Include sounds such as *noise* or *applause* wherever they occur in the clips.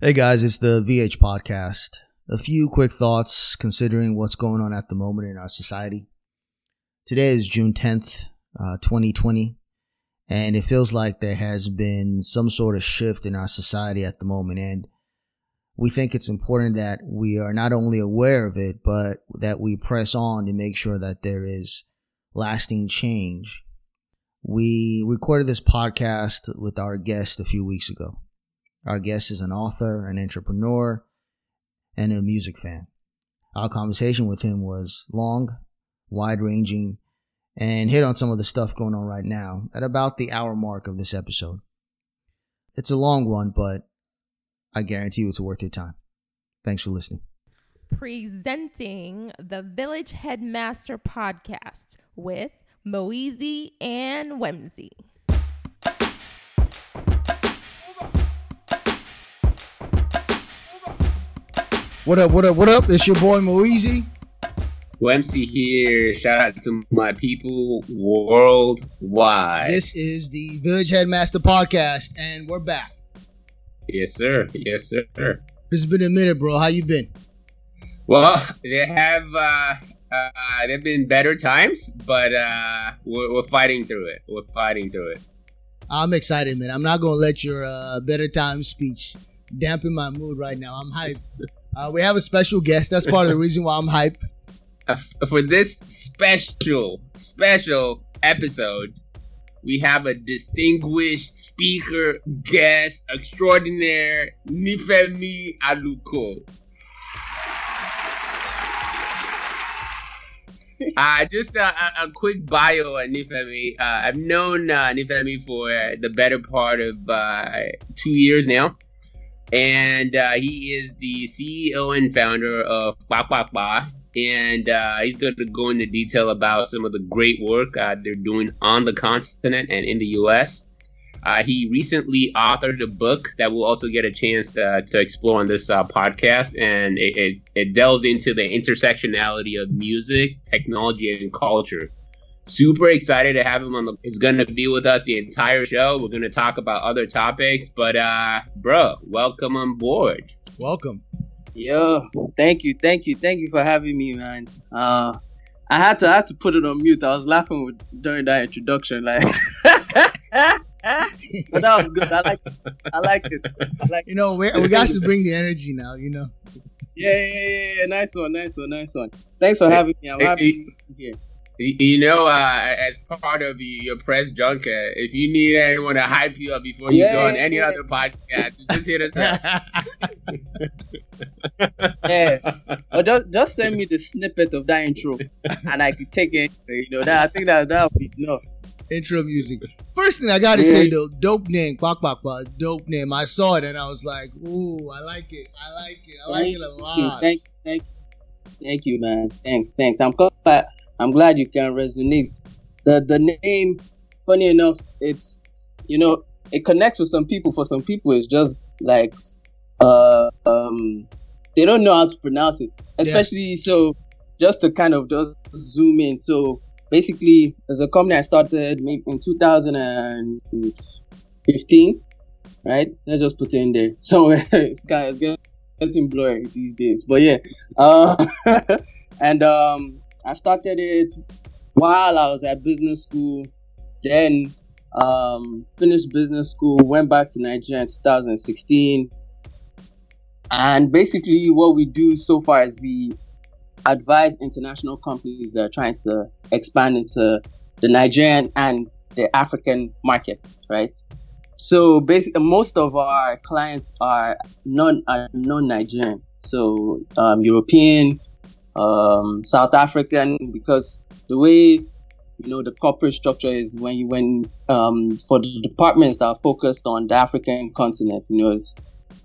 Hey guys, it's the VH podcast. A few quick thoughts considering what's going on at the moment in our society. Today is June 10th, uh, 2020, and it feels like there has been some sort of shift in our society at the moment. And we think it's important that we are not only aware of it, but that we press on to make sure that there is lasting change. We recorded this podcast with our guest a few weeks ago. Our guest is an author, an entrepreneur, and a music fan. Our conversation with him was long, wide ranging, and hit on some of the stuff going on right now at about the hour mark of this episode. It's a long one, but I guarantee you it's worth your time. Thanks for listening. Presenting the Village Headmaster podcast with Moeezy and Wemsy. What up, what up, what up? It's your boy Moeezy. MC here. Shout out to my people worldwide. This is the Village Headmaster podcast, and we're back. Yes, sir. Yes, sir. It's been a minute, bro. How you been? Well, they have uh, uh there've been better times, but uh we're, we're fighting through it. We're fighting through it. I'm excited, man. I'm not gonna let your uh, better time speech dampen my mood right now. I'm hyped. Uh, we have a special guest. That's part of the *laughs* reason why I'm hyped. Uh, for this special, special episode, we have a distinguished speaker, guest extraordinaire, Nifemi Aluko. *laughs* Uh, just a, a, a quick bio on Nifemi. Uh, I've known uh, Nifemi for the better part of uh, two years now and uh, he is the CEO and founder of Ba Ba Ba. And uh, he's going to go into detail about some of the great work uh, they're doing on the continent and in the U.S. Uh, he recently authored a book that we'll also get a chance to, to explore on this uh, podcast, and it, it, it delves into the intersectionality of music, technology, and culture super excited to have him on the he's gonna be with us the entire show. We're gonna talk about other topics but uh bro welcome on board. Welcome. Yo thank you thank you thank you for having me man. Uh i had to i had to put it on mute. I was laughing with, during that introduction like *laughs* but that was good. I like it i like it. I like you know we, we got to bring the energy now you know. Yeah, yeah, yeah, yeah. Nice one, nice one, nice one. Thanks for having me. I'm happy to be here. You know, uh, as part of your press junket, if you need anyone to hype you up before you yeah, go on any yeah. other podcast, just hit us up. *laughs* yeah, or just just send me the snippet of that intro, and I could take it. You know, that I think that that would be enough. Intro music. First thing I gotta yeah. say though, dope name, quack quack quack, dope name. I saw it and I was like, ooh, I like it. I like it. I like thank it a lot. You, thank, thank, thank you, man. Thanks, thanks. I'm glad. I'm glad you can resonate. The the name, funny enough, it's you know it connects with some people. For some people, it's just like uh um they don't know how to pronounce it. Especially yeah. so, just to kind of just zoom in. So basically, as a company I started maybe in 2015, right? Let's just put it in there somewhere. it's kind of getting blurry these days, but yeah. Uh, *laughs* and um I started it while I was at business school. Then um, finished business school, went back to Nigeria in 2016. And basically, what we do so far is we advise international companies that are trying to expand into the Nigerian and the African market, right? So basically, most of our clients are non are non-Nigerian, so um, European, um, South African because the way you know the corporate structure is when you when um, for the departments that are focused on the African continent, you know,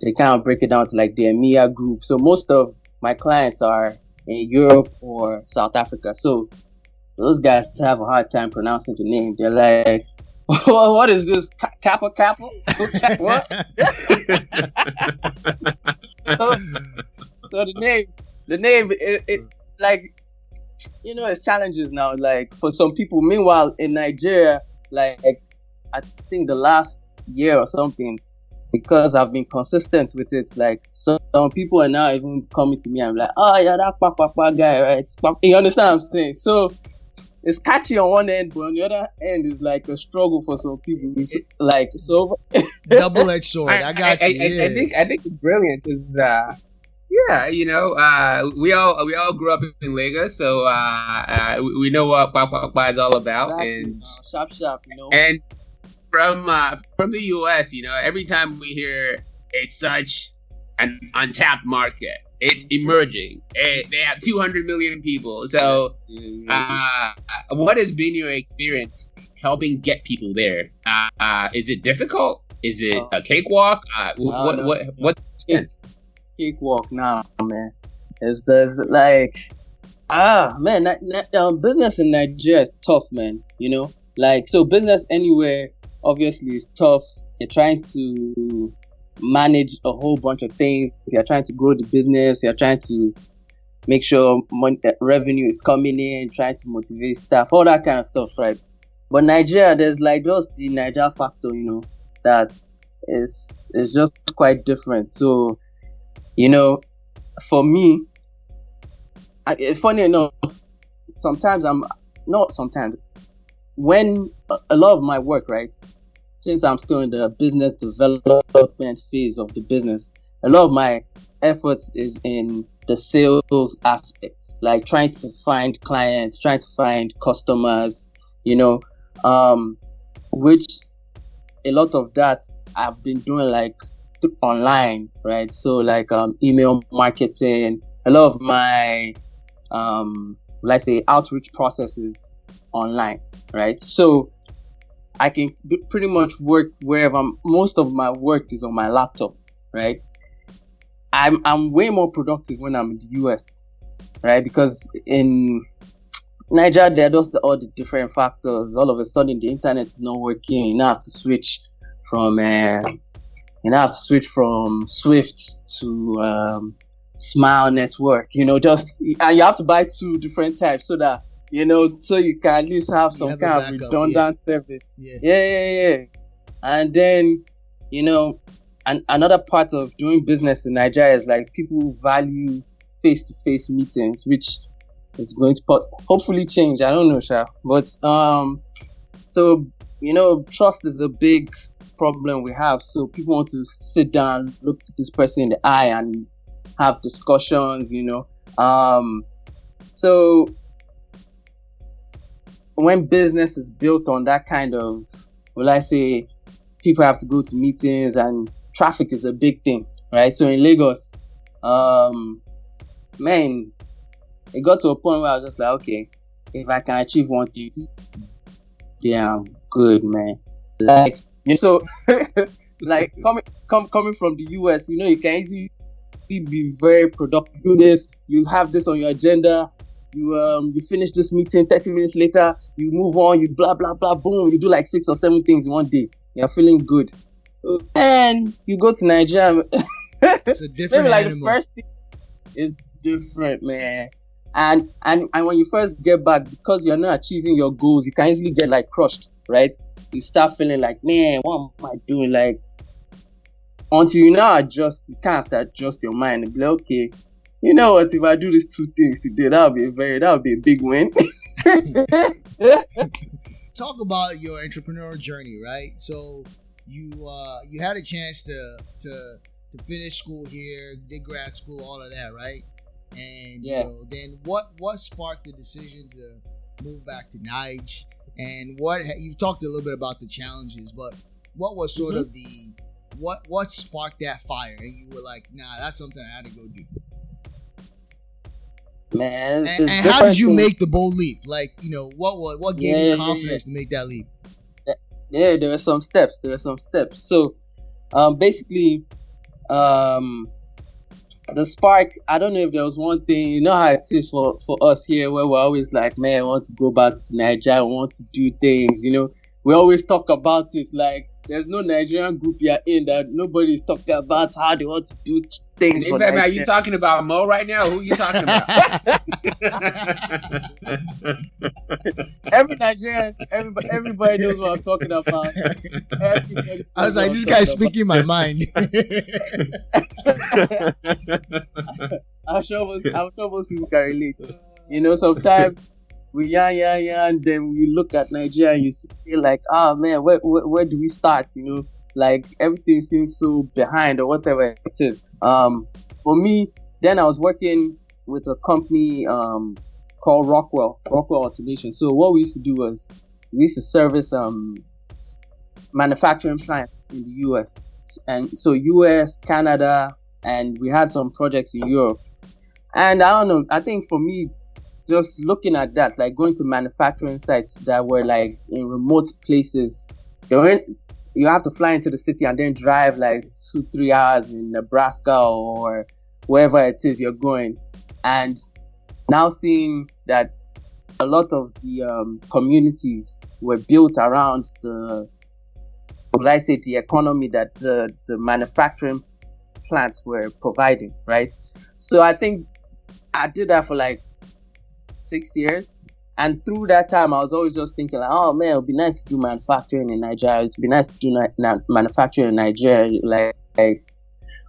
they kind of break it down to like the EMEA group. So most of my clients are in Europe or South Africa. So those guys have a hard time pronouncing the name. They're like, *laughs* what is this? Kappa Kappa? what? *laughs* *laughs* so, so the name the name it, it like you know it's challenges now like for some people meanwhile in nigeria like i think the last year or something because I've been consistent with it. Like so, some people are now even coming to me and like, oh yeah, that papa guy, right? You understand what I'm saying? So it's catchy on one end, but on the other end is like a struggle for some people. It's like so double edged sword. I, I got I, you. I, yeah. I, think I think it's brilliant. Is uh, yeah, you know, uh, we all we all grew up in Lagos, so uh, uh, we know what Papa is all about, and sharp, sharp, you know. And from uh, from the U.S., you know, every time we hear it's such an untapped market, it's emerging. It, they have 200 million people. So, uh, what has been your experience helping get people there? Uh, uh, is it difficult? Is it a cakewalk? Uh, what, what, what, what? Cakewalk now, man. It's there's like, ah, man, um, business in Nigeria is tough, man. You know, like so business anywhere obviously is tough. You're trying to manage a whole bunch of things. You're trying to grow the business. You're trying to make sure money, revenue is coming in, trying to motivate staff, all that kind of stuff, right? But Nigeria, there's like just the Nigeria factor, you know, that is is just quite different. So, you know, for me, I, funny enough, sometimes I'm not sometimes when a lot of my work, right, since I'm still in the business development phase of the business, a lot of my effort is in the sales aspect, like trying to find clients, trying to find customers, you know, um, which a lot of that I've been doing like online, right? So like um, email marketing, a lot of my um, let's say outreach processes online, right? So I can pretty much work wherever I'm, most of my work is on my laptop, right? I'm I'm way more productive when I'm in the US, right? Because in Nigeria, there are just all the different factors. All of a sudden, the internet is not working. You now have to switch from uh, you now have to switch from Swift to um, Smile Network. You know, just and you have to buy two different types so that you know, so you can at least have some have kind of redundant yeah. service. Yeah. yeah, yeah, yeah. And then, you know, and another part of doing business in Nigeria is like people value face-to-face meetings, which is going to hopefully change. I don't know, Sha. But um, so you know, trust is a big problem we have. So people want to sit down, look this person in the eye, and have discussions. You know, um, so when business is built on that kind of, well, I say, people have to go to meetings and traffic is a big thing, right? So in Lagos, um, man, it got to a point where I was just like, okay, if I can achieve one thing, I'm good, man. Like, you know, so *laughs* like coming come, coming from the US, you know, you can easily be very productive. Do this, you have this on your agenda, you um you finish this meeting 30 minutes later you move on you blah blah blah boom you do like six or seven things in one day. You're feeling good. And you go to nigeria. *laughs* It's a different maybe like animal. the first thing is different man. And and and when you first get back because you're not achieving your goals you can easily get like crushed right you start feeling like man what am i doing like until you now adjust you kind of have to adjust your mind and be like okay you know what? If I do these two things today, that would be a very that would be a big win. *laughs* Talk about your entrepreneurial journey, right? So you uh you had a chance to to to finish school here, did grad school, all of that, right? And yeah. you know, then what what sparked the decision to move back to Nige? And what you've talked a little bit about the challenges, but what was sort mm-hmm. of the what what sparked that fire? And you were like, nah, that's something I had to go do man. And, and how did you things. make the bold leap? Like, you know, what what, what gave yeah, you confidence yeah, yeah. to make that leap? Yeah, there are some steps. There are some steps. So, um, basically, um, the spark. I don't know if there was one thing. You know how it is for for us here, where we're always like, man, I want to go back to Nigeria. I want to do things. You know, we always talk about it like there's no Nigerian group you're in that nobody's talking about how they want to do things. In fact, are you talking about Mo right now? Who are you talking about? *laughs* Every Nigerian, everybody, everybody knows what I'm talking about. Everybody I was like, this guy's speaking my mind. *laughs* *laughs* I'm sure most, I'm sure most people can relate. You know, sometimes we yeah yeah yeah and then we look at nigeria and you see like oh man where, where, where do we start you know? Like everything seems so behind or whatever it is. Um for me then i was working with a company um called rockwell rockwell automation. So what we used to do was we used to service um manufacturing plants in the us and so us canada and we had some projects in europe. And i don't know i think for me just looking at that, like going to manufacturing sites that were like in remote places, you you have to fly into the city and then drive like two, three hours in Nebraska or wherever it is you're going. And now seeing that a lot of the um, communities were built around the, would I say, the economy that the, the manufacturing plants were providing, right? So I think I did that for like six years. And through that time, I was always just thinking, like, oh man, it would be nice to do manufacturing in Nigeria. It would be nice to do na- na- manufacturing in Nigeria. Like, like,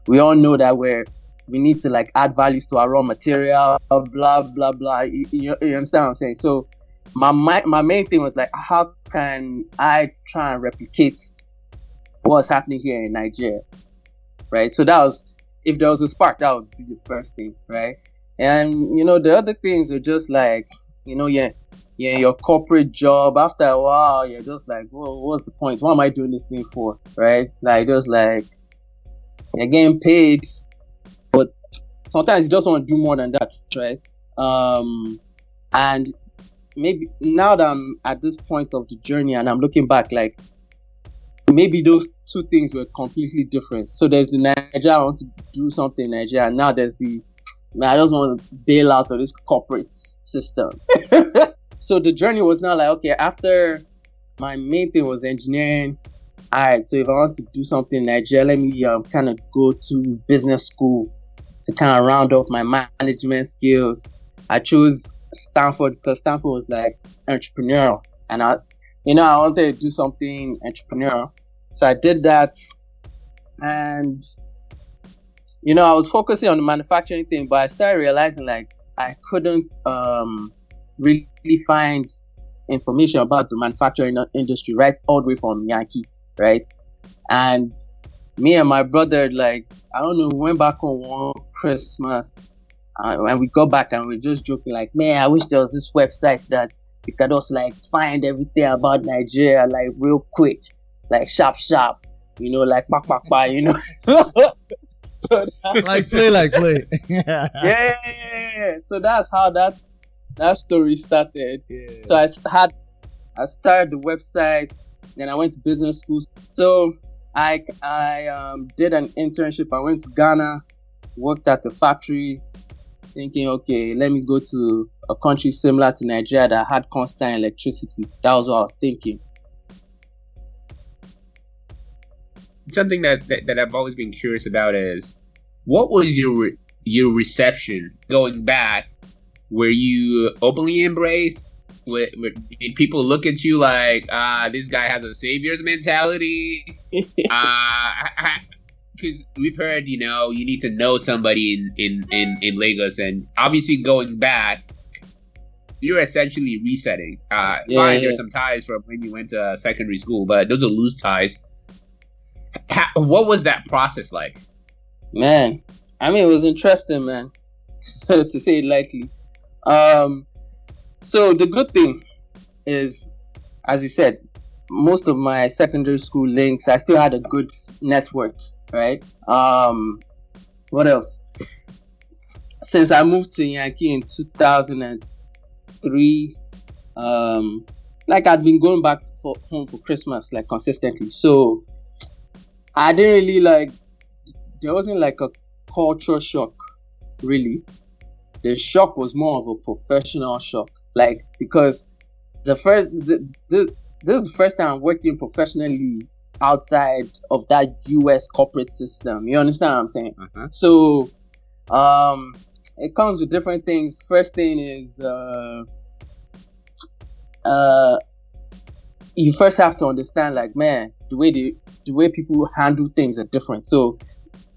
we all know that we're we need to like add values to our raw material, blah blah blah. You, you, you understand what I'm saying? So my, my my main thing was like, how can I try and replicate what's happening here in Nigeria, right? So that was if there was a spark, that would be the first thing, right? And you know, the other things are just like, you know, yeah, yeah, your corporate job. After a while, you're just like, well, what's the point? What am I doing this thing for? Right? Like, just like you're getting paid, but sometimes you just want to do more than that, right? Um, and maybe now that I'm at this point of the journey and I'm looking back, like maybe those two things were completely different. So there's the Nigeria, I want to do something in Nigeria. And now there's the man, I just want to bail out of this corporate system. *laughs* so the journey was not like, okay, after my main thing was engineering. All right, so if I want to do something in Nigeria, let me um, kind of go to business school to kind of round off my management skills. I chose Stanford because Stanford was like entrepreneurial, and I, you know, I wanted to do something entrepreneurial. So I did that, and you know, I was focusing on the manufacturing thing, but I started realizing like I couldn't um, really find information about the manufacturing industry right all the way from Yankee, right? And me and my brother, like, I don't know, went back on one Christmas uh, and we got back and we are just joking, like, man, I wish there was this website that you could just like find everything about Nigeria, like, real quick, like, sharp, sharp, you know, like, pak, pak, pak, you know. *laughs* *laughs* like play, like play. *laughs* yeah. yeah. So that's how that that story started. Yeah. So I had I started the website, then I went to business school. So I I um, did an internship. I went to Ghana, worked at the factory, thinking, okay, let me go to a country similar to Nigeria that had constant electricity. That was what I was thinking. Something that, that, that I've always been curious about is what was your your reception going back? Were you openly embraced? With, did people look at you like, ah, uh, this guy has a savior's mentality? *laughs* uh, because we've heard, you know, you need to know somebody in, in, in, in Lagos, and obviously going back, you're essentially resetting. Uh, yeah, fine, yeah. there's some ties from when you went to secondary school, but those are loose ties how, what was that process like? Man, I mean, it was interesting, man, *laughs* to say it lightly. Um, so the good thing is, as you said, most of my secondary school links, I still had a good network, right? Um, what else? Since I moved to Yankee in 2003, um, like I'd been going back for home for Christmas like consistently. So I didn't really like. There wasn't like a culture shock, really. The shock was more of a professional shock, like because the first the, the, this is the first time I'm working professionally outside of that US corporate system. You understand what I'm saying? Uh-huh. So um it comes with different things. First thing is uh uh you first have to understand like man, the way the the way people handle things are different. So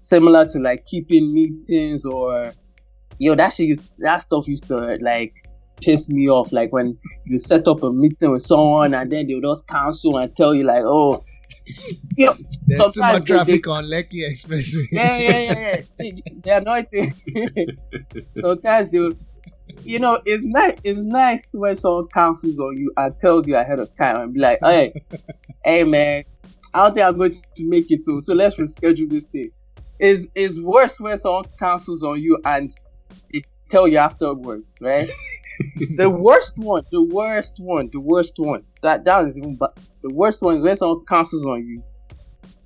similar to like keeping meetings or yo that shit used, that stuff used to like piss me off like when you set up a meeting with someone and then they'll just cancel and tell you like oh *laughs* yo, There's too much they- traffic on Lekki Expressway. *laughs* yeah yeah yeah yeah they, they annoy things *laughs* sometimes you you know it's nice it's nice when someone cancels on you and tells you ahead of time and be like hey hey man I don't think I'm going to make it too so let's reschedule this thing it's, it's worse when someone cancels on you and they tell you afterwards right *laughs* the worst one, the worst one, the worst one. That that is even bad. The worst one is when someone cancels on you.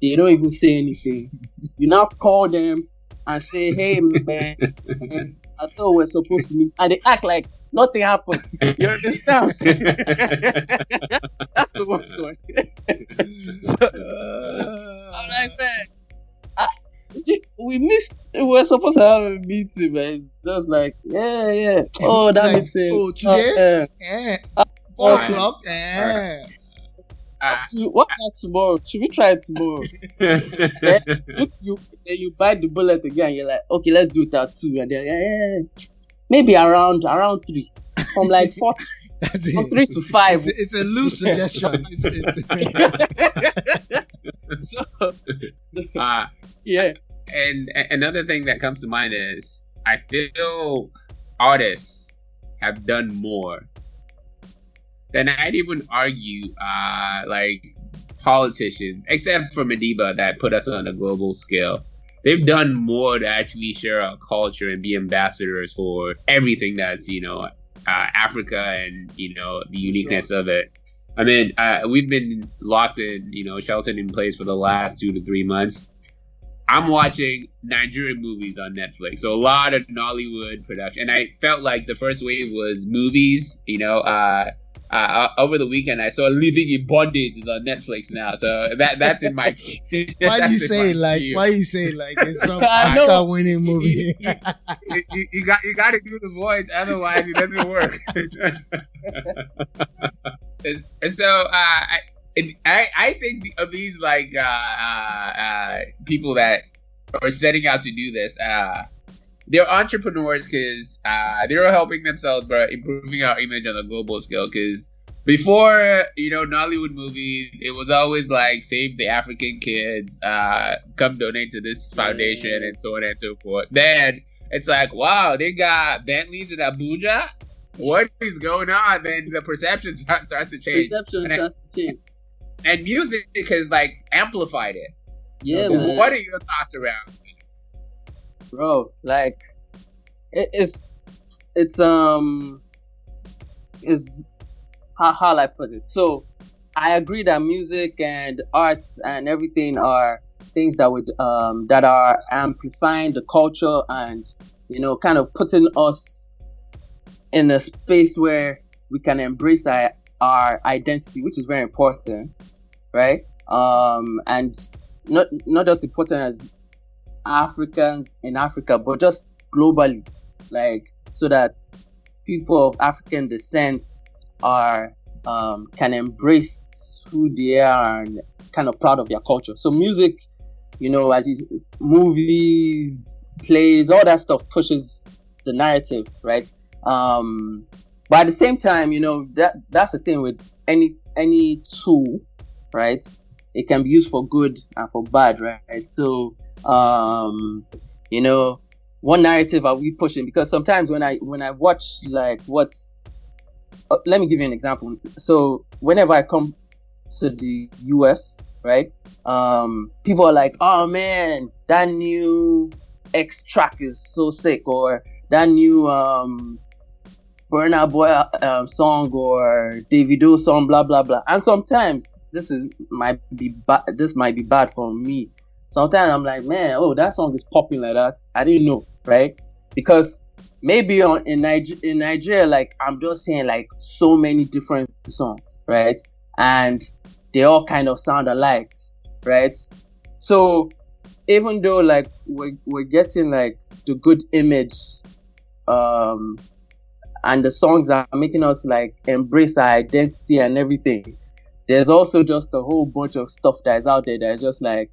They don't even say anything. You now call them and say, "Hey man, *laughs* I thought we are supposed to meet," and they act like nothing happened. You understand? *laughs* That's the worst one. I'm like, man, I, we missed. We were supposed to have a meeting, man. Just like, yeah, yeah. Oh, that Like, meeting. oh, today? Uh, Eh, four Alright. o'clock. Eh. Uh, uh, what about tomorrow? Should we try it tomorrow? *laughs* you, you then you bite the bullet again. You're like, okay, let's do it at two, and then yeah, yeah, yeah. Maybe around around three, from like *laughs* four, That's from it. three to five. It's, it's a loose suggestion. *laughs* It's, it's, *laughs* so, uh, yeah, and a- another thing that comes to mind is I feel artists have done more than I'd even argue, uh, like politicians, except for Mediba that put us on a global scale. They've done more to actually share our culture and be ambassadors for everything that's you know uh, Africa and you know the uniqueness of it. I mean, uh, we've been locked in, you know, sheltered in place for the last two to three months. I'm watching Nigerian movies on Netflix, so a lot of Nollywood production. And I felt like the first wave was movies. You know, uh, uh, over the weekend I saw Living in Bondage is on Netflix now, so that that's in my. *laughs* why *laughs* that's you say like? queue. Why you say like it's *laughs* some I. Oscar-winning movie? you, you, you got you got to do the voice, otherwise it doesn't work. and, so uh, I, I I think of these like uh, uh, uh, people that are setting out to do this. Uh, they're entrepreneurs because uh, they're helping themselves, but improving our image on a global scale. Because before, you know, Nollywood movies, it was always like save the African kids, uh, come donate to this foundation, and so on and so forth. Then it's like, wow, they got Bentleys in Abuja. What is going on? Then the perception *laughs* start, starts to change, perception And starts to change. and music has like amplified it. Yeah, Okay. man. What are your thoughts around? Bro. Like it, it's it's um is how how I put it. So I agree that music and arts and everything are things that would um that are amplifying the culture and you know kind of putting us in a space where we can embrace our, our identity which is very important right? Um and not not just important as Africans in Africa, but just globally, like so that people of African descent are um, can embrace who they are and kind of proud of their culture. So music, you know, as you, movies, plays, all that stuff pushes the narrative, right? Um, but at the same time, you know, that that's the thing with any any tool, right? It can be used for good and for bad, right? So um you know what narrative are we pushing because sometimes when i when i watch like what uh, let me give you an example so whenever i come to the us right um people are like oh man that new x track is so sick or that new um Burna Boy um, song or Davido song, blah blah blah. And sometimes this is might be bad. This might be bad for me sometimes I'm like, man, oh, that song is popping like that. I didn't know, right? Because maybe on in Niger- in Nigeria, like I'm just saying like so many different songs, right? And they all kind of sound alike. right? So even though like we're, we're getting like the good image um and the songs are making us like embrace our identity and everything there's also just a whole bunch of stuff that's out there that's just like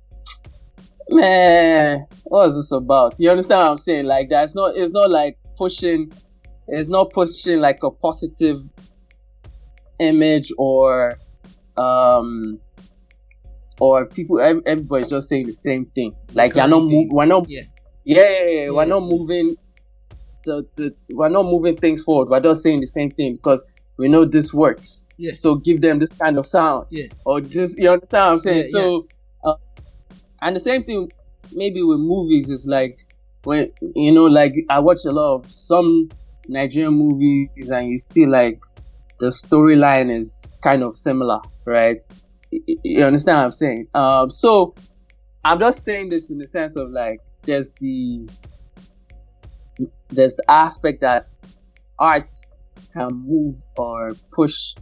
man what is this about? You understand what i'm saying? Like that's not it's not like pushing it's not pushing like a positive image or um or people everybody's just saying the same thing. Like you're not mo- we're not yeah. Yeah, yeah, yeah, we're not moving the, the we're not moving things forward. We're just saying the same thing because we know this works. Yeah. So give them this kind of sound. Yeah. Or just you understand what i'm saying? So uh, and the same thing maybe with movies is like when you know like i watch a lot of some nigerian movies and you see like the storyline is kind of similar right you understand what I'm saying? Um, so I'm just saying this in the sense of like there's the there's the aspect that art can move or push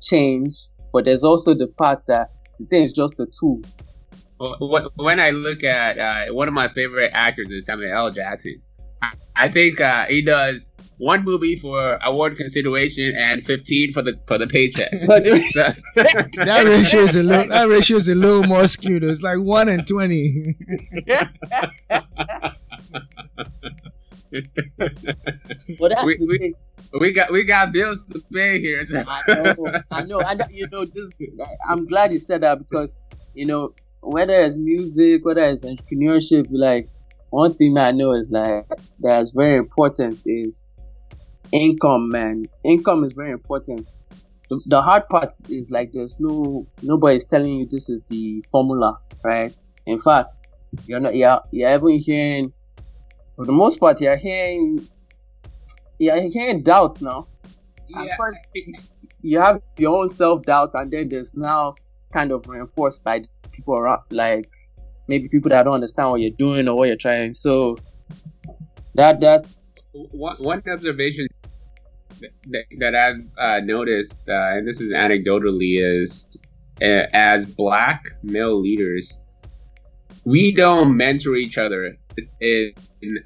change, but there's also the part that the thing is just a tool. When I look at uh, one of my favorite actors is Samuel L. Jackson, I think uh, he does one movie for award consideration and 15 for the for the paycheck. *laughs* *laughs* *laughs* that ratio is a little that ratio is a little more skewed. It's like one and 20. well, that's we, the we, thing. We got we got bills to pay here. So. I know, I know, I know. You know, just I'm glad you said that because you know whether it's music, whether it's entrepreneurship, like one thing I know is like that's very important is income, man. Income is very important. The, the hard part is like there's no nobody's telling you this is the formula, right? In fact, you're not you're, you're even hearing for the most part you're hearing you're hearing doubts now. Yeah. first you have your own self doubt and then there's now kind of reinforced by people around like maybe people that don't understand what you're doing or what you're trying. So that that's one, one observation that, that I've uh, noticed, uh, and this is anecdotally, is uh, as black male leaders, we don't mentor each other in,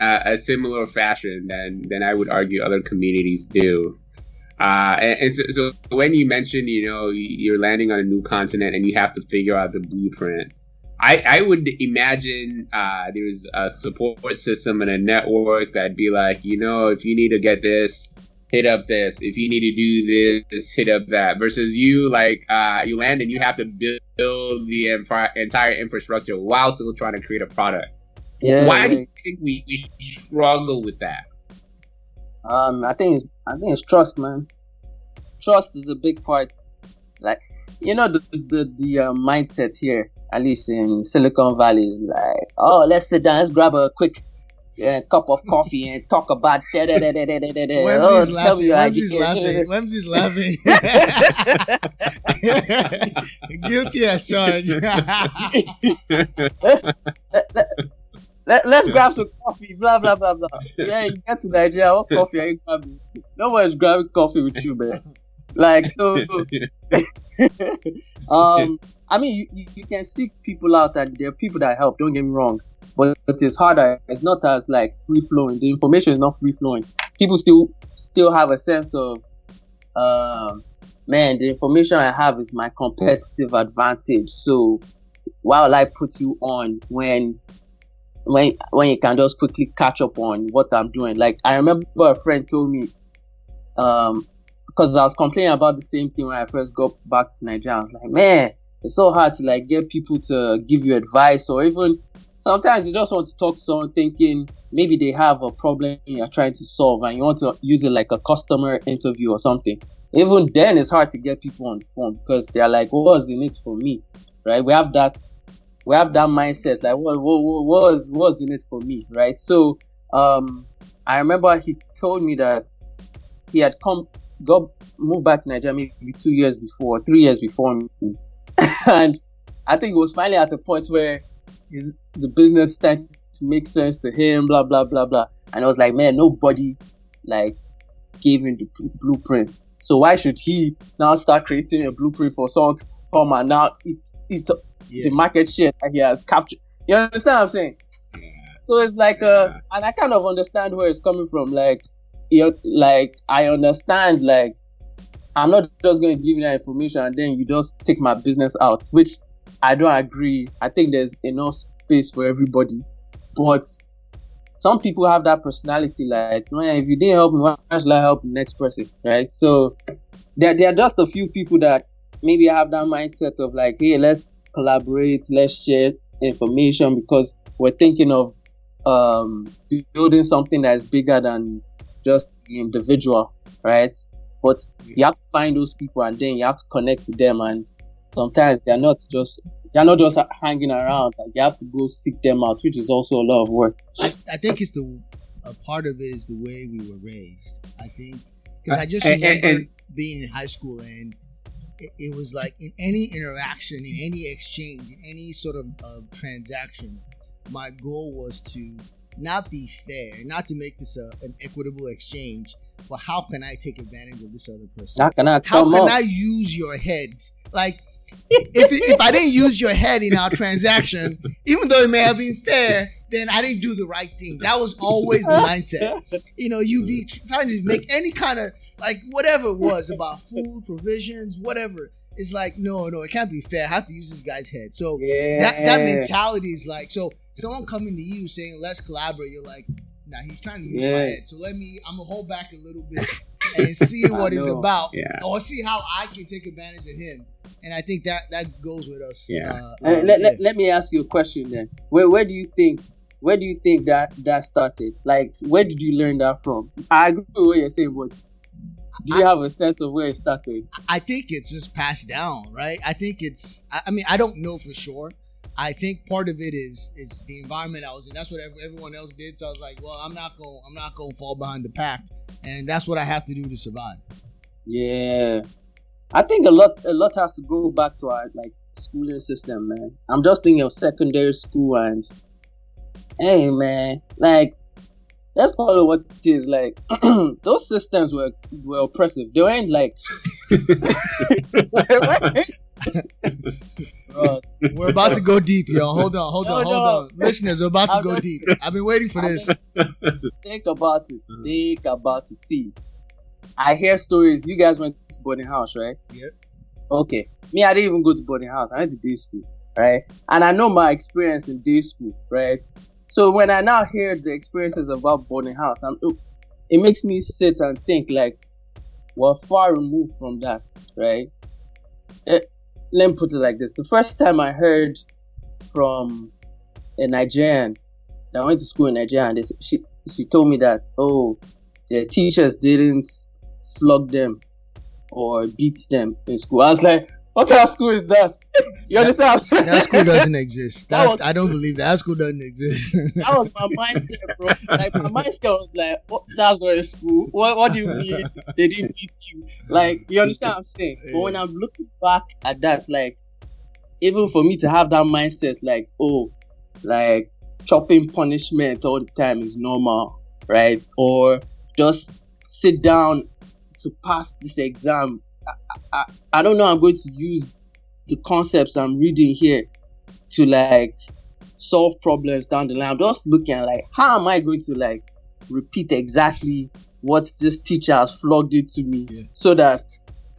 a, a, similar fashion than than I would argue other communities do. Uh, and, and so, so, when you mentioned, you know, you're landing on a new continent and you have to figure out the blueprint. I, I would imagine uh, there's a support system and a network that'd be like, you know, if you need to get this, hit up this. If you need to do this, hit up that. Versus you, like, uh, you land and you have to build the inf- entire infrastructure while still trying to create a product. Yeah. Why do you think we, we struggle with that? Um, I think it's I think it's trust, man. Trust is a big part. Like, you know, the the the uh, mindset here, at least in Silicon Valley, is like, oh, let's sit down, let's grab a quick a cup of coffee and talk about da da da da da da *laughs* oh, *laughs* laughing. Wemsy's laughing. Wemsy's *laughs* laughing. Guilty as charged. Let, let, us grab some coffee, blah blah blah blah. Yeah, you *laughs* get to Nigeria, what coffee are you grabbing? No one's grabbing coffee with you, man. Like so. *laughs* *laughs* um, I mean, you, you can seek people out, and there are people that help. Don't get me wrong but it is harder. It's not as like free flowing. The information is not free flowing. People still still have a sense of, uh, man, the information I have is my competitive advantage. So why will I put you on when when when you can just quickly catch up on what I'm doing? Like I remember a friend told me, um, because I was complaining about the same thing when I first got back to Nigeria. I was like, man, it's so hard to like get people to give you advice or even sometimes you just want to talk to someone thinking maybe they have a problem you're trying to solve and you want to use it like a customer interview or something. Even then, it's hard to get people on the phone because they're like, "What's in it for me?" Right? We have that, we have that mindset like, "What, what, what was, in it for me?" Right? So, um, I remember he told me that he had come, got moved back to Nigeria maybe two years before, three years before me, *laughs* and I think it was finally at the point where his the business started to make sense to him, blah blah blah blah. And I was like, man, nobody like gave him the blueprint. So why should he now start creating a blueprint for someone to come and now it, it Yeah. the market share that he has captured. You understand what I'm saying? So it's like uh and I kind of understand where it's coming from. Like you like I understand like I'm not just going to give you that information and then you just take my business out, which I don't agree. I think there's enough space for everybody. But some people have that personality like, man, if you didn't help me, why should I help the next person? Right? So there, there are just a few people that maybe have that mindset of like, hey, let's collaborate, let's share information because we're thinking of um, building something that's bigger than just the individual, right? But you have to find those people and then you have to connect with them. And sometimes they're not just they're not just hanging around. Like you have to go seek them out, which is also a lot of work. I, I think it's the a part of it is the way we were raised. I think because I just Uh, and- remember and- being in high school and it, it was like in any interaction, in any exchange, in any sort of, of transaction, my goal was to not be fair, not to make this a, an equitable exchange, but how can I take advantage of this other person? How can I How come can up? I use your head? Like, if, if I didn't use your head in our transaction, *laughs* even though it may have been fair, then I didn't do the right thing. That was always the mindset. You know, you'd be trying to make any kind of like whatever it was about food, provisions, whatever. It's like no, no, it can't be fair. I have to use this guy's head. So yeah. that that mentality is like so. Someone coming to you saying let's collaborate, you're like, nah, he's trying to use my head. So let me, I'm gonna hold back a little bit and see *laughs* what it's about, Yeah. or see how I can take advantage of him. And I think that that goes with us. Yeah. Uh, um, let, yeah. let, let me ask you a question then. Where where do you think where do you think that that started? Like where did you learn that from? I agree with what you're saying, but do you have a sense of where it started? I think it's just passed down, right? I think it's. I, I mean, I don't know for sure. I think part of it is is the environment I was in. That's what everyone else did. So I was like, well, I'm not going. I'm not going to fall behind the pack, and that's what I have to do to survive. Yeah. I think a lot a lot has to go back to our like schooling system, man. I'm just thinking of secondary school and hey man, like let's call it what it is. Like *clears throat* those systems were were oppressive. They weren't like *laughs* We're about to go deep, yo. Hold on, hold on, hold no. on, listeners. We're about to I'm go just- deep. I've been waiting for I'm this. *laughs* think about it. Mm. Think about it. See, I hear stories. You guys went to boarding house, right? Yep. Okay. Me, I didn't even go to boarding house. I went to day school, right? And I know my experience in day school, right? So when I now hear the experiences about boarding house, I'm, it makes me sit and think like, we're far removed from that, right? Eh, let me put it like this: the first time I heard from a Nigerian that went to school in Nigeria, and they, she she told me that oh, their teachers didn't flog them or beat them in school. I was like, what kind of school is that? you understand? That school doesn't exist. That That, was- I don't believe that. that school doesn't exist. *laughs* that was my mindset, bro. Like my mindset was like, what, that's not a school. What what do you mean they didn't beat you? Like you understand what I'm saying? But when I'm looking back at that, like even for me to have that mindset, like oh, like chopping punishment all the time is normal, right? Or just sit down to pass this exam. I, I, don't know. I'm going to use the concepts I'm reading here to like solve problems down the line. I'm just looking at like how am I going to like repeat exactly what this teacher has flogged it to me Yeah. so that *laughs*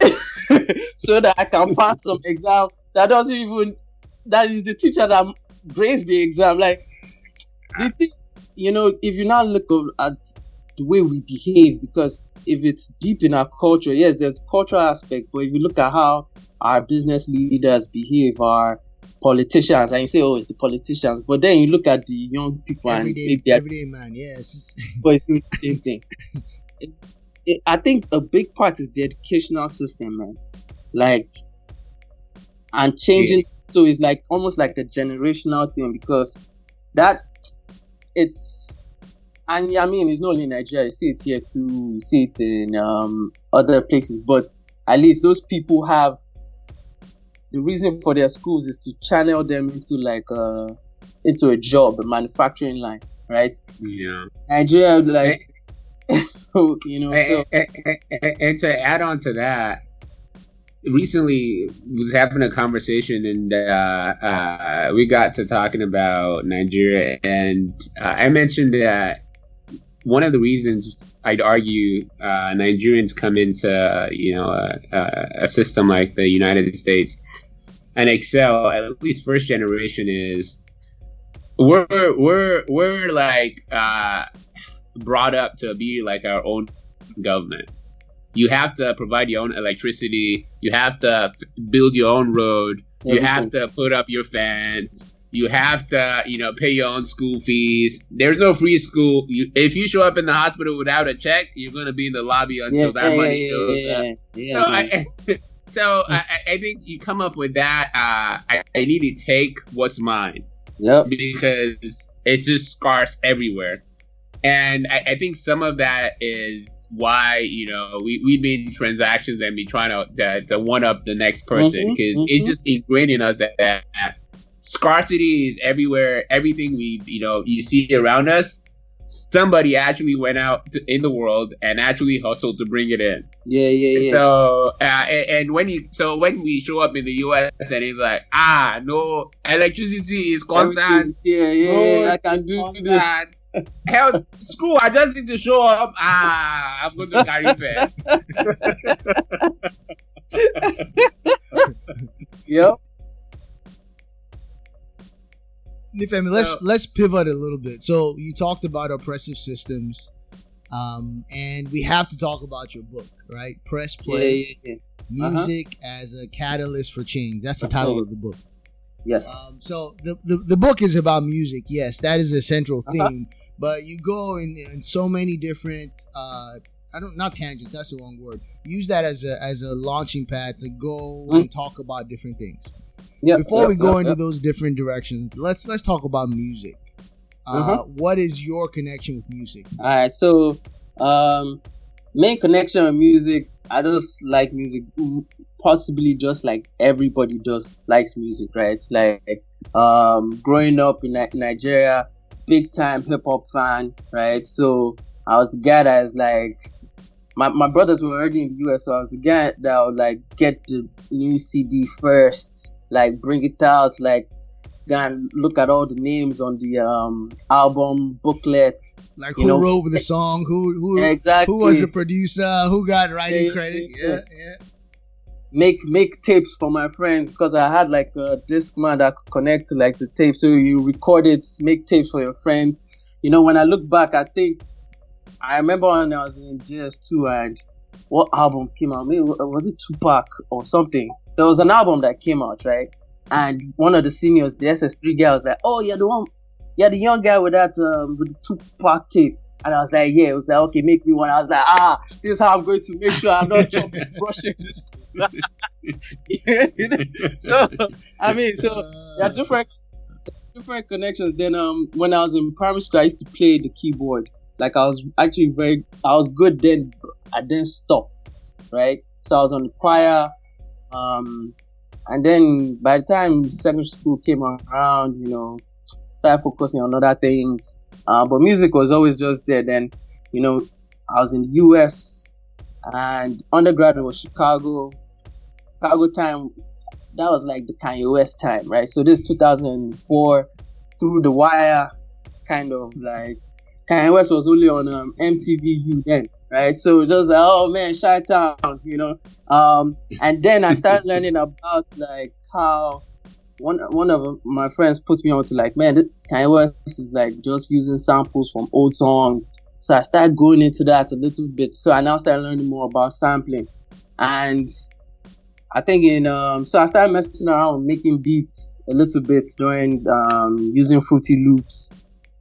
so that I can pass some exam that doesn't even that is the teacher that grades the exam. Like the thing, you know, if you now look at the way we behave, because if it's deep in our culture, yes, there's cultural aspect, but if you look at how our business leaders behave, our politicians, and you say, oh, it's the politicians, but then you look at the young people and everyday, maybe they're everyday man. Yeah, *laughs* just, but it's the same thing. It- *laughs* it- I think a big part is the educational system, man. Like, and changing. So it's like almost like a generational thing because that it's, and I mean, it's not only in Nigeria. You see it here too. You see it in um, other places, but at least those people have the reason for their schools is to channel them into like a into a job, a manufacturing line, right? Yeah. Nigeria, like, *laughs* you know, so and, and- and to add on to that, recently was having a conversation and uh, uh, we got to talking about Nigeria, and uh, I mentioned that one of the reasons I'd argue uh, Nigerians come into you know a, a, system like the United States and excel, at least first generation, is we're we're we're like uh, brought up to be like our own government you have to provide your own electricity. You have to build your own road. You have to put up your fence. You have to, you know, pay your own school fees. There's no free school. You, if you show up in the hospital without a check, you're gonna be in the lobby until yeah, that yeah, money yeah, shows up. *laughs* so, I, so I, I, think you come up with that. Uh, I, I need to take what's mine. Yep. Because it's just scarce everywhere, and I, I think some of that is why you know we we made transactions and be trying to to, to one up the next person because mm-hmm, mm-hmm. it's just ingrained in us that, that, scarcity is everywhere. Everything we you know you see around us, somebody actually went out to, in the world and actually hustled to bring it in. Yeah, yeah, yeah. So uh, and, and, when you so when we show up in the U.S. and it's like ah no electricity is constant. Yeah, yeah, no, yeah, I can do that. *laughs* Hell, school, I just need to show up. Ah, I'm going to carry fare. *laughs* yep. Nifemi, let's uh, let's pivot a little bit. So you talked about oppressive systems, um, and we have to talk about your book, right? Press play, yeah, yeah, yeah. Uh-huh. music as a catalyst for change. That's the title of the book. Yes. Um, so the, the the book is about music. Yes, that is a central uh-huh. theme. Uh-huh but you go in, in so many different uh I don't not tangents, that's the wrong word. Use that as a as a launching pad to go mm. and talk about different things. Yeah. Before yep, we go yep, into yep. those different directions, let's let's talk about music. Uh, uh-huh. What is your connection with music? All right, so um, main connection with music. I just like music, possibly just like everybody does likes music, right? Like um, growing up in Nigeria, big time hip hop fan, right? So I was the guy that is like, my, my brothers were already in the US, so I was the guy that would like get the new CD first, like bring it out, like go and look at all the names on the um album booklet. Like who know, wrote the eh, song, who who exactly. who was the producer, who got writing eh, eh, yeah, credit. Yeah, yeah. make make tapes for my friends because I had like a disc man that could connect to like the tape. So you record it, make tapes for your friends. You know, when I look back, I think I remember when I was in JS2 and what album came out? Maybe was it Tupac or something? There was an album that came out, right? And one of the seniors, the SS3 guy, was like, "Oh, you're the one, you're the young guy with that um, with the Tupac tape." And I was like, yeah, it was like, okay, make me one. I was like, ah, this is how I'm going to make sure I'm not jumping, *laughs* brushing this. *laughs* so, I mean, so there are different different connections. Then, um, when I was in primary school, I used to play the keyboard. Like I was actually very, I was good then. I then stopped, right? So I was on the choir, um, and then by the time secondary school came around, you know, started focusing on other things. Uh, but music was always just there. Then, you know, I was in the US and undergrad was Chicago. Chicago time, that was like the Kanye West time, right? So this 2004 through the wire, kind of like Kanye West was only on um, MTV then, right? So just like, oh man, Chi Town, you know. Um, and then I started *laughs* learning about like how one one of my friends put me on to like, man, this Kanye West is like just using samples from old songs. So I started going into that a little bit. So I now started learning more about sampling, and I think in um, so I started messing around making beats a little bit doing um, using Fruity Loops.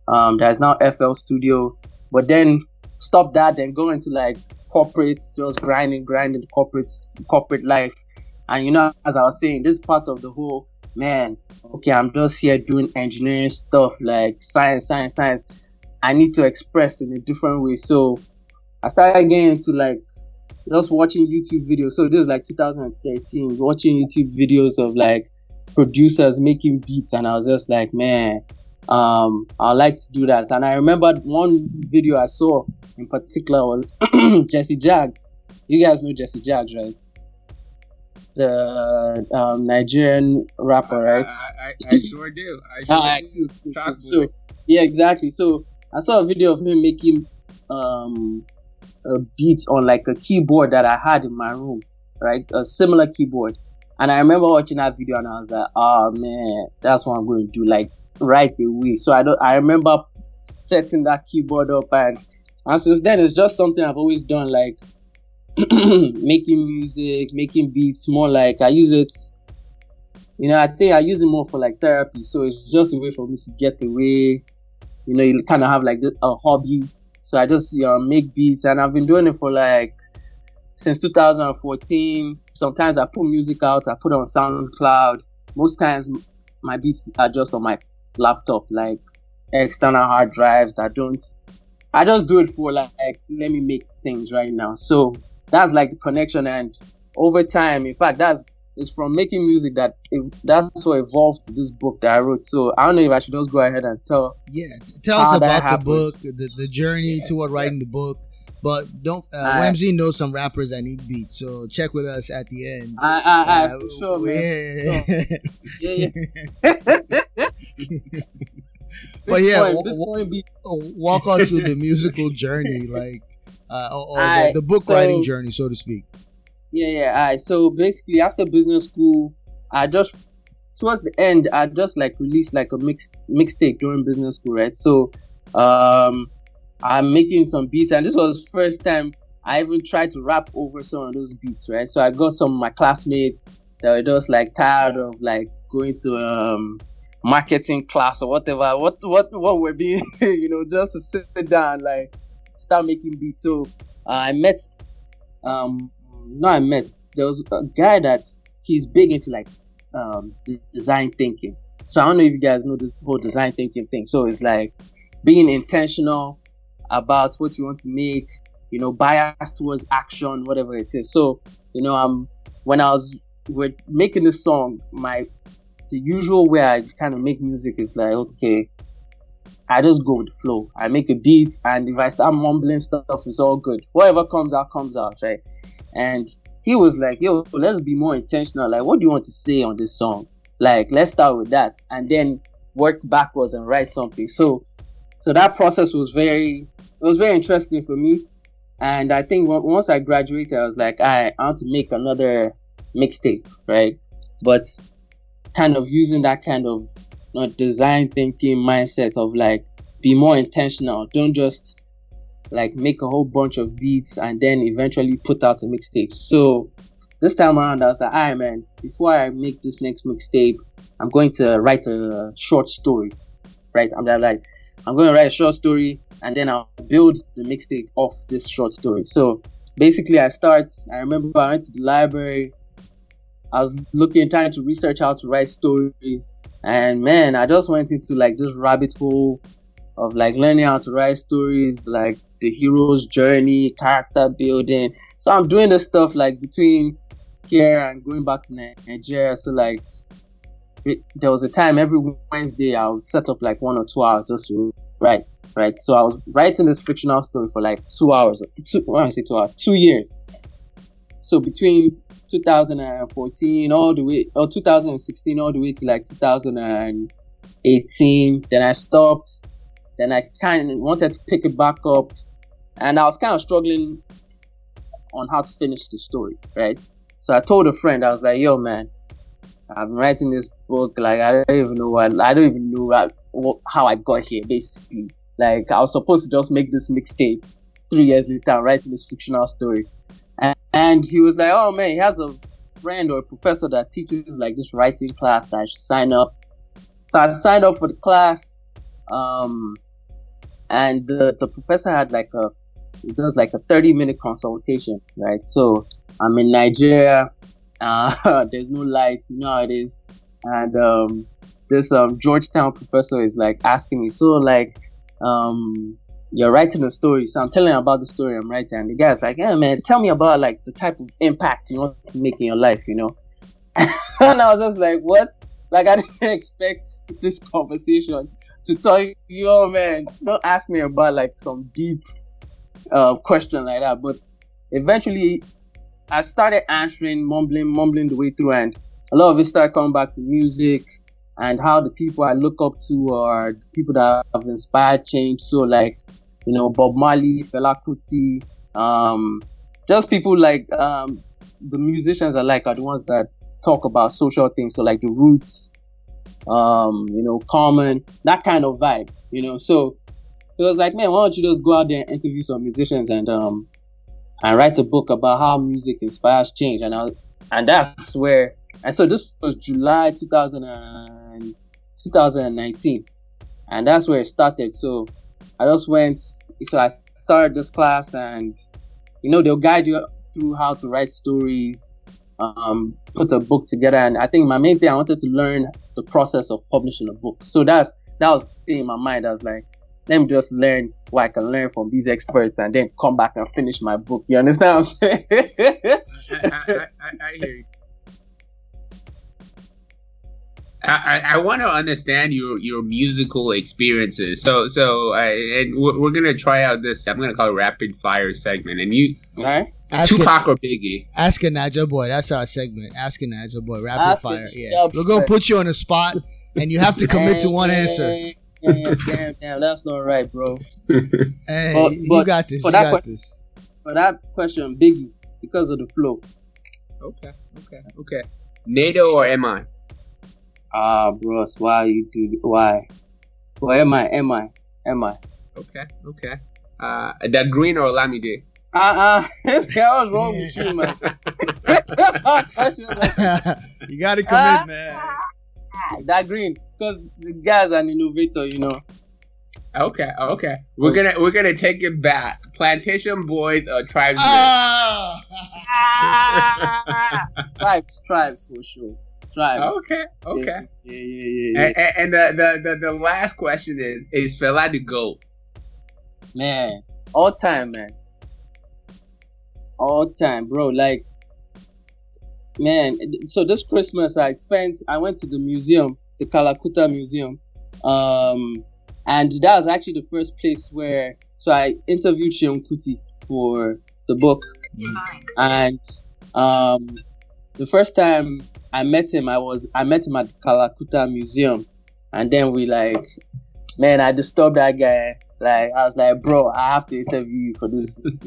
Um, there's now FL Studio, but then stop that and go into like corporate, just grinding, grinding corporate corporate life. And you know, as I was saying, this part of the whole man, okay, I'm just here doing engineering stuff like science, science, science. I need to express in a different way. So I started getting into like just watching YouTube videos. So this is like 2013, watching YouTube videos of like producers making beats, and I was just like, man, um, I like to do that. And I remember one video I saw in particular was *clears throat* Jesse Jagz. You guys know Jesse Jagz, right? the um, Nigerian rapper, right? I, I, I sure do. I *laughs* sure Ah, do. cool, So yeah, exactly. So I saw a video of him making um a beat on like a keyboard that I had in my room, right? A similar keyboard. And I remember watching that video and I was like, oh man, that's what I'm going to do, like right away. So I don't I remember setting that keyboard up and and since then it's just something I've always done, like *clears throat* making music, making beats, more like I use it you know, I think I use it more for like therapy. So it's just a way for me to get away. You know, you kind of have like a hobby. So I just you know, make beats, and I've been doing it for like since 2014. Sometimes I put music out. I put on SoundCloud. Most times my beats are just on my laptop, like external hard drives that don't. I just do it for like, let me make things right now. So that's like the connection, and over time, in fact, that's it's from making music that it, that's what evolved to this book that I wrote. So I don't know if I should just go ahead and tell. Yeah, tell us about the book, the, the journey toward writing the book. But don't uh, I- knows some rappers that need beats, so check with us at the end. I, I, I Uh, for sure, man. yeah. *laughs* Yeah, yeah. *laughs* *laughs* But yeah, wa- Bitcoin. Walk us through the *laughs* musical journey, like, uh, or, or the, the book so- writing journey, so to speak. Yeah, yeah. Alright. So basically, after business school, I just towards the end, I just like released like a mix mixtape during business school, right? So, um, I'm making some beats, and this was first time I even tried to rap over some of those beats, right? So I got some of my classmates that were just like tired of like going to um marketing class or whatever. What what what we're being, *laughs* you know, just to sit down like start making beats. So uh, I met um no I met there was a guy that he's big into like um design thinking. So I don't know if you guys know this whole design thinking thing. So it's like being intentional about what you want to make, you know, bias towards action, whatever it is. So, you know, um when I was we're making this song, my the usual way I kind of make music is like, okay, I just go with the flow. I make a beat, and if I start mumbling stuff, it's all good. Whatever comes out, comes out, right? And he was like, yo, let's be more intentional. Like, what do you want to say on this song? Like, let's start with that, and then work backwards and write something. So, so that process was very, it was very interesting for me. And I think on- once I graduated, I was like, I, I want to make another mixtape, right? But kind of using that kind of you know, design thinking mindset of like be more intentional. Don't just like make a whole bunch of beats and then eventually put out a mixtape. So this time around, I was like, all right, man, before I make this next mixtape, I'm going to write a short story, right? I'm like, I'm going to write a short story and then I'll build the mixtape off this short story. So basically, I start, I remember I went to the library, I was looking, trying to research how to write stories. And man, I just went into like this rabbit hole of like learning how to write stories, like the hero's journey, character building. So I'm doing this stuff like between here and going back to Nigeria. So like it, there was a time every Wednesday I would set up like one or two hours just to write, right? So I was writing this fictional story for like two hours, two, when I say two hours, two years. So between 2014 all the way, or 2016 all the way to like 2018, then I stopped. Then I kind of wanted to pick it back up, and I was kind of struggling on how to finish the story, right? So I told a friend, I was like, "Yo, man, I'm writing this book. Like, I don't even know what, I don't even know what, how I got here. Basically, like, I was supposed to just make this mixtape. Three years later, writing this fictional story, and, and he was like, "Oh man, he has a friend or a professor that teaches like this writing class that I should sign up." So I signed up for the class, um, and the, the professor had like a it does like a 30 minute consultation, right? So I'm in Nigeria, *laughs* uh, there's no lights, you know how it is, and um, this um Georgetown professor is like asking me, so like um you're writing a story, so I'm telling about the story I'm writing, and the guy's like, yeah man, tell me about like the type of impact you want to make in your life, you know? *laughs* and I was just like, what? Like I *laughs* didn't expect this conversation to tell you, yo man, don't ask me about like some deep uh, question like that. But eventually, I started answering, mumbling, mumbling the way through, and a lot of it started coming back to music and how the people I look up to are the people that have inspired change. So like, you know, Bob Marley, Fela Kuti, um, just people like um, the musicians I like are the ones that talk about social things. So like the Roots, um, you know, Common, that kind of vibe, you know. So it was like, man, why don't you just go out there and interview some musicians and um and write a book about how music inspires change and I, and that's where and so this was July 2000 and, 2019 and that's where it started so I just went so I started this class and you know they'll guide you through how to write stories um, put a book together and I think my main thing I wanted to learn the process of publishing a book so that's that was in my mind I was like let me just learn what I can learn from these experts and then come back and finish my book. You understand what I'm saying? *laughs* I, I, I, I hear you. I, I want to understand your your musical experiences. So so I, and we're, we're gonna try out this. I'm gonna call it rapid fire segment. And you, right? Ask Tupac a, or Biggie? Ask a Naija boy. That's our segment. Ask a Naija boy. Rapid Ask fire. Naija Yeah, we're gonna put you on the spot, and you have to commit to one answer. Damn, damn, damn, that's not right, bro. *laughs* Hey, But- you but got this. for You got que- this. For that question, Biggie, because of the flow. Okay, okay, okay. Naeto or MI? Ah, bros, why you do why? Why am I? Am I? Am I? Okay, okay. Uh, Dagrin or Olamide? Ah, *laughs* uh, uh, what's wrong with you, man? That's just like, you got to commit, Ah. man. Dagrin, because the guy's an innovator, you know. Okay, okay. We're gonna we're gonna take it back. Plantashun Boiz or Trybesmen? Ah! *laughs* Tribes, tribes for sure. Tribes. okay, okay. Yeah, yeah, yeah, yeah. yeah. And, and, and the, the, the, the last question is: Is Fela the goat? Man, all time, man. All time, bro. Like, man. So this Christmas, I spent. I went to the museum, the Kalakuta Museum, um, and that was actually the first place where. So I interviewed Seun Kuti for the book, and um, the first time I met him, I was I met him at the Kalakuta Museum, and then we like, man, I disturbed that guy. Like I was like, bro, I have to interview you for this. book." *laughs*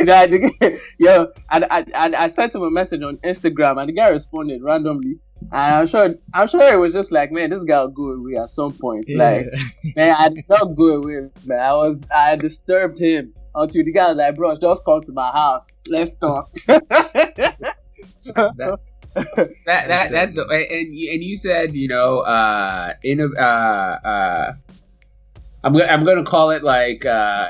And I, *laughs* yo, and I, and I sent him a message on Instagram, and the guy responded randomly. And I'm sure, I'm sure it was just like, man, this guy will go away at some point. Like, *laughs* man, I did not go away, man. I was, I disturbed him until the guy was like, bro, just come to my house, let's talk. That- That, *laughs* that that's the and you, and you said you know uh in uh uh I'm gonna I'm gonna call it like uh,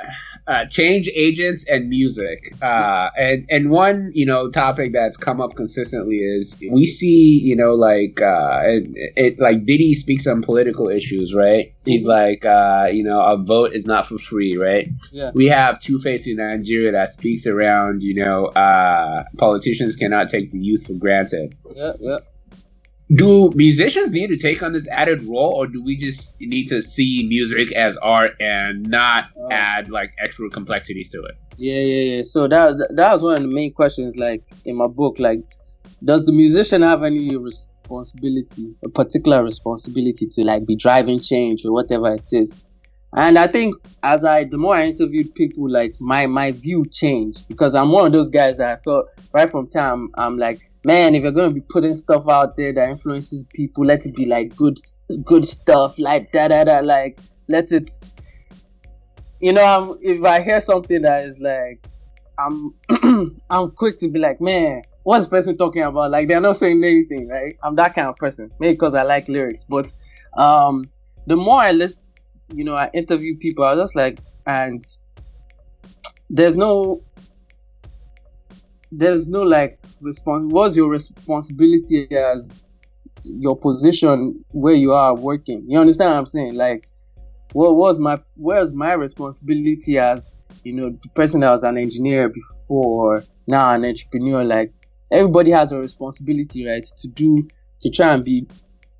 uh change agents and music uh and and one you know topic that's come up consistently is we see you know like uh it, it like Diddy speaks on political issues right he's like uh you know a vote is not for free right Yeah. we have 2face in Nigeria that speaks around you know uh politicians cannot take the youth for granted yeah, yeah. Do musicians need to take on this added role or do we just need to see music as art and not Oh. add like extra complexities to it Yeah, yeah, yeah. So that that was one of the main questions, like in my book. Like, does the musician have any responsibility, a particular responsibility to like be driving change or whatever it is? And I think as I, the more I interviewed people, like my my view changed because I'm one of those guys that I felt right from time I'm like, man, if you're gonna be putting stuff out there that influences people, let it be like good good stuff, like da da da, like let it you know, I'm, if I hear something that is like, I'm, *clears throat* I'm quick to be like, man, what's the person talking about? Like they're not saying anything, right? I'm that kind of person, maybe because I like lyrics. But um, the more I listen, you know, I interview people, I was just like, and there's no, there's no like response. What's your responsibility as your position where you are working? You understand what I'm saying? Like what was my where's my responsibility as you know the person that was an engineer before now an entrepreneur like everybody has a responsibility right to do to try and be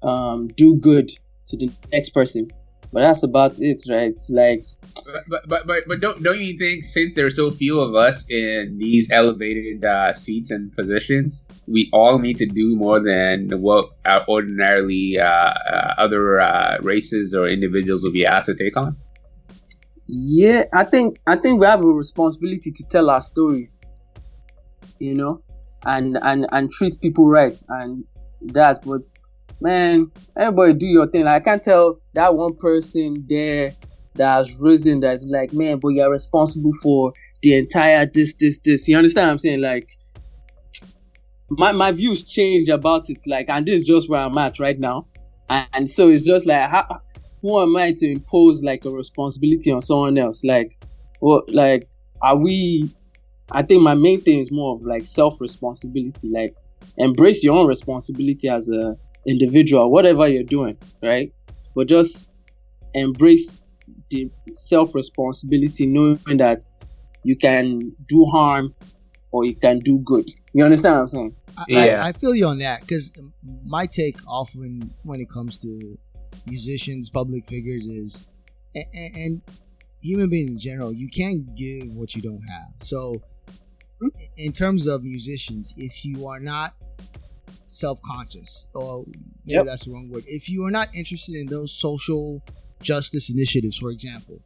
um do good to the next person but that's about it right like but, but but but don't don't you think since there's so few of us in these elevated uh, seats and positions, we all need to do more than what ordinarily uh, uh, other uh, races or individuals will be asked to take on? Yeah, I think I think we have a responsibility to tell our stories, you know, and and and treat people right and that. But man, everybody do your thing. Like, I can't tell that one person there that has risen that's like, man, but you're responsible for the entire this, this, this. You understand what I'm saying? Like, my, my views change about it. Like, and this is just where I'm at right now. And, and so it's just like, how, who am I to impose like a responsibility on someone else? Like, what, like, are we? I think my main thing is more of like self responsibility. Like, embrace your own responsibility as a individual, whatever you're doing, right? But just embrace the self responsibility, knowing that you can do harm or you can do good. You understand what I'm saying? I, yeah. I, I feel you on that because my take often when it comes to musicians, public figures is, and, and human beings in general, you can't give what you don't have. So, hmm? in terms of musicians, if you are not self-conscious or maybe yep. that's the wrong word if you are not interested in those social justice initiatives for example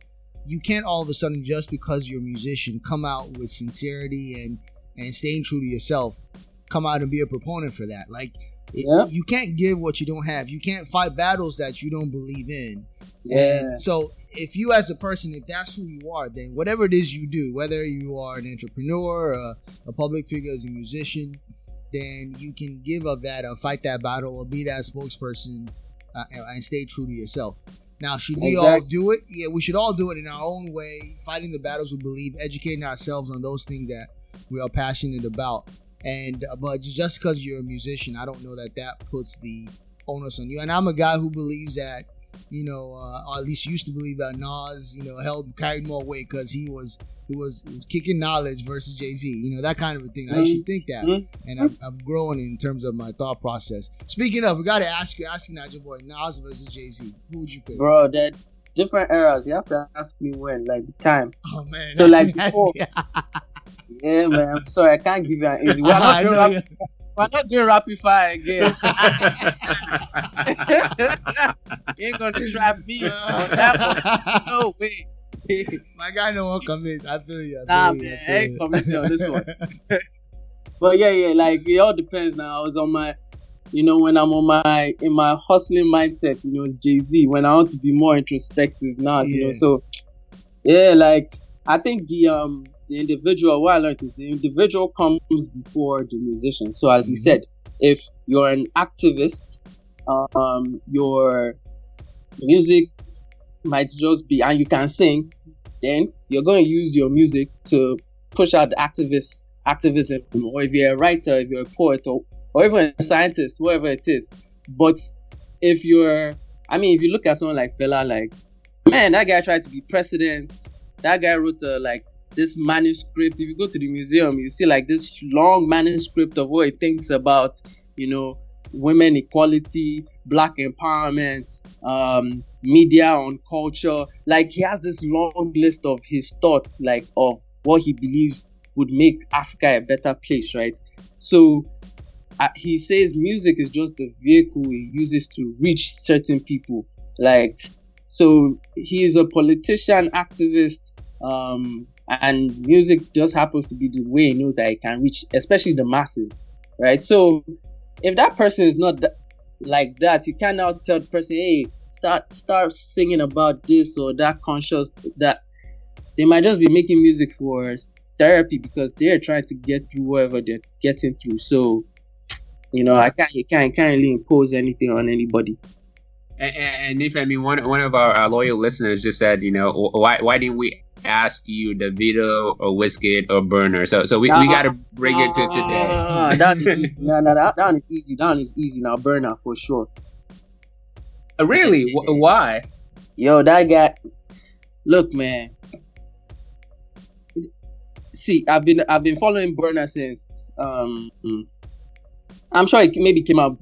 you can't all of a sudden just because you're a musician come out with sincerity and and staying true to yourself come out and be a proponent for that like yeah. you can't give what you don't have you can't fight battles that you don't believe in yeah. And so if you as a person, if that's who you are, then whatever it is you do, whether you are an entrepreneur, a, a public figure as a musician, then you can give of that or fight that battle or be that spokesperson uh, and stay true to yourself. Now, should we exactly. all do it? Yeah, we should all do it in our own way, fighting the battles we believe, educating ourselves on those things that we are passionate about. And uh, but just because you're a musician, I don't know that that puts the onus on you. And I'm a guy who believes that, you know, uh, or at least used to believe that Nas, you know, held carried more weight because he was who was, kicking knowledge versus Jay Z. You know that kind of a thing. Mm-hmm. I used to think that, mm-hmm. and I've, I've, grown in terms of my thought process. Speaking of, we got to ask you, asking that your boy Nas versus Jay Z. Who would you pick, bro? That different eras. You have to ask me when, like the time. Oh man. So like *laughs* before. *laughs* yeah, man. I'm sorry, I can't give you an easy. *laughs* We're not, doing, rap- we're not doing rapid fire again. you ain't gonna trap me on that one. No way. *laughs* My guy no one commit. I feel you. I feel nah, you, man, I, ain't committed on this one. *laughs* *laughs* but yeah, yeah, like it all depends. Now I was on my, you know, when I'm on my in my hustling mindset, you know, Jay Z. When I want to be more introspective now, yeah. you know, so yeah, like I think the um the individual what I learned is the individual comes before the musician. So as mm-hmm. you said, if you're an activist, um, your music might just be, and you can sing, then you're going to use your music to push out the activist activism. Or if you're a writer, if you're a poet, or, or even a scientist, whatever it is. But if you're, I mean, if you look at someone like Fela, like, man, that guy tried to be president. That guy wrote like this manuscript. If you go to the museum, you see like this long manuscript of what he thinks about, you know, women equality, black empowerment, um, media, on culture. Like he has this long list of his thoughts, like of what he believes would make Africa a better place, right? So uh, he says music is just the vehicle he uses to reach certain people. Like, so he is a politician, activist, um, and music just happens to be the way he knows that he can reach, especially the masses, right? So if that person is not th- like that, you cannot tell the person, hey, start start singing about this or that conscious that they might just be making music for therapy because they're trying to get through whatever they're getting through. So, you know, I can't you can't can't really impose anything on anybody. And, and if I mean one one of our, our loyal listeners just said, you know, why why didn't we ask you Davido or Wizkid or Burna. So so we, we got to bring it to today. Uh, that, no, no, that, that is easy. That is easy now. Burna for sure. Uh, really? W- why? Yo, that guy. Look, man. See, I've been I've been following Burna since um. I'm sure it maybe came out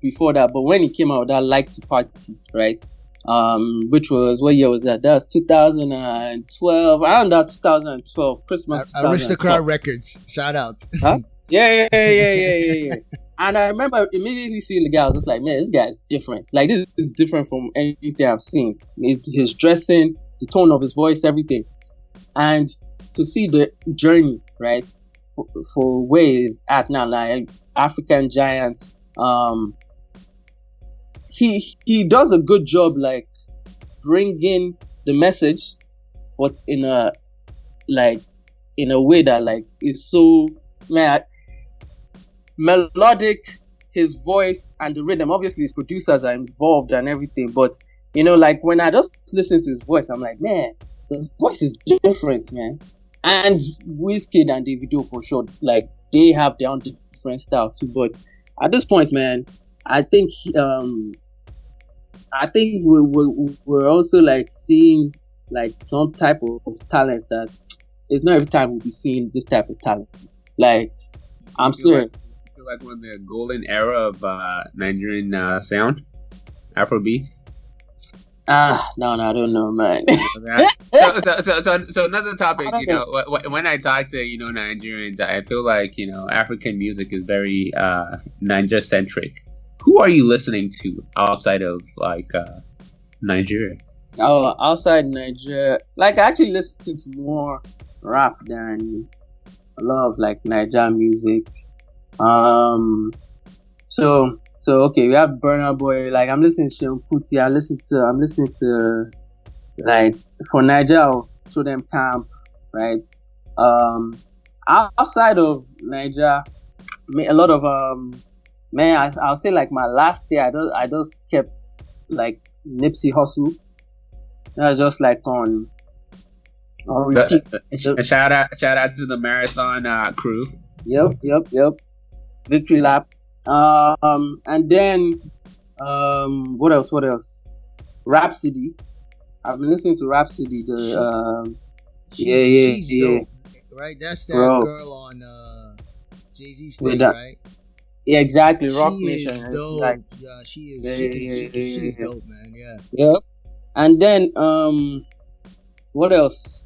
before that, but when he came out, I like to party, right? Um, which was what year was that? That was 2012, around that 2012 Christmas. Ar- Aristocrat 2012. Records. Shout out. Yeah, yeah, yeah, yeah, yeah, yeah, yeah. *laughs* and I remember immediately seeing the guy. I was just like, man, this guy is different. Like this is different from anything I've seen. His, his dressing, the tone of his voice, everything. And to see the journey, right, for, for where he's at now, like African giant. Um, he he does a good job, like bringing the message, but in a like in a way that like is so man melodic his voice and the rhythm. Obviously his producers are involved and everything but you know like when i just listen to his voice i'm like man his voice is different man. And Wizkid and Davido for sure like they have their own different style too but at this point man i think um i think we're, we're, we're also like seeing like some type of, of talent that it's not every time we'll be seeing this type of talent like i'm sorry like, feel like we're in the golden era of uh, Nigerian uh, sound, Afrobeat. ah no no i don't know man *laughs* so, so, so, so, so another topic, you know, *laughs* wh- when I talk to you know Nigerians, I feel like you know African music is very uh, Niger centric. Who are you listening to outside of like uh, Nigeria? Oh, outside Nigeria, like I actually listen to more rap than a lot of like Niger music. Um, so so okay, we have Burna Boy. Like I'm listening to Seun Kuti. I listen to I'm listening to like for Niger, Show Dem Camp, right? Um, outside of Nigeria, a lot of um, man, I, I'll say like my last year, I just I just kept like Nipsey Hussle. That was just like on on repeat. A shout out, shout out to the marathon uh, crew. Yep, yep, yep. Victory lap. Um, and then um, what else? What else? Rapsody. I've been listening to Rapsody. The um, She- Yeah, yeah, she's yeah. dope, right? That's that Bro. girl on uh, Jay Z With stage, that- right? Yeah, exactly. Roc she Nation. is dope. like- yeah, she is. Yeah, she yeah, she yeah, she's dope, man. Yeah. Yep. And then um, what else?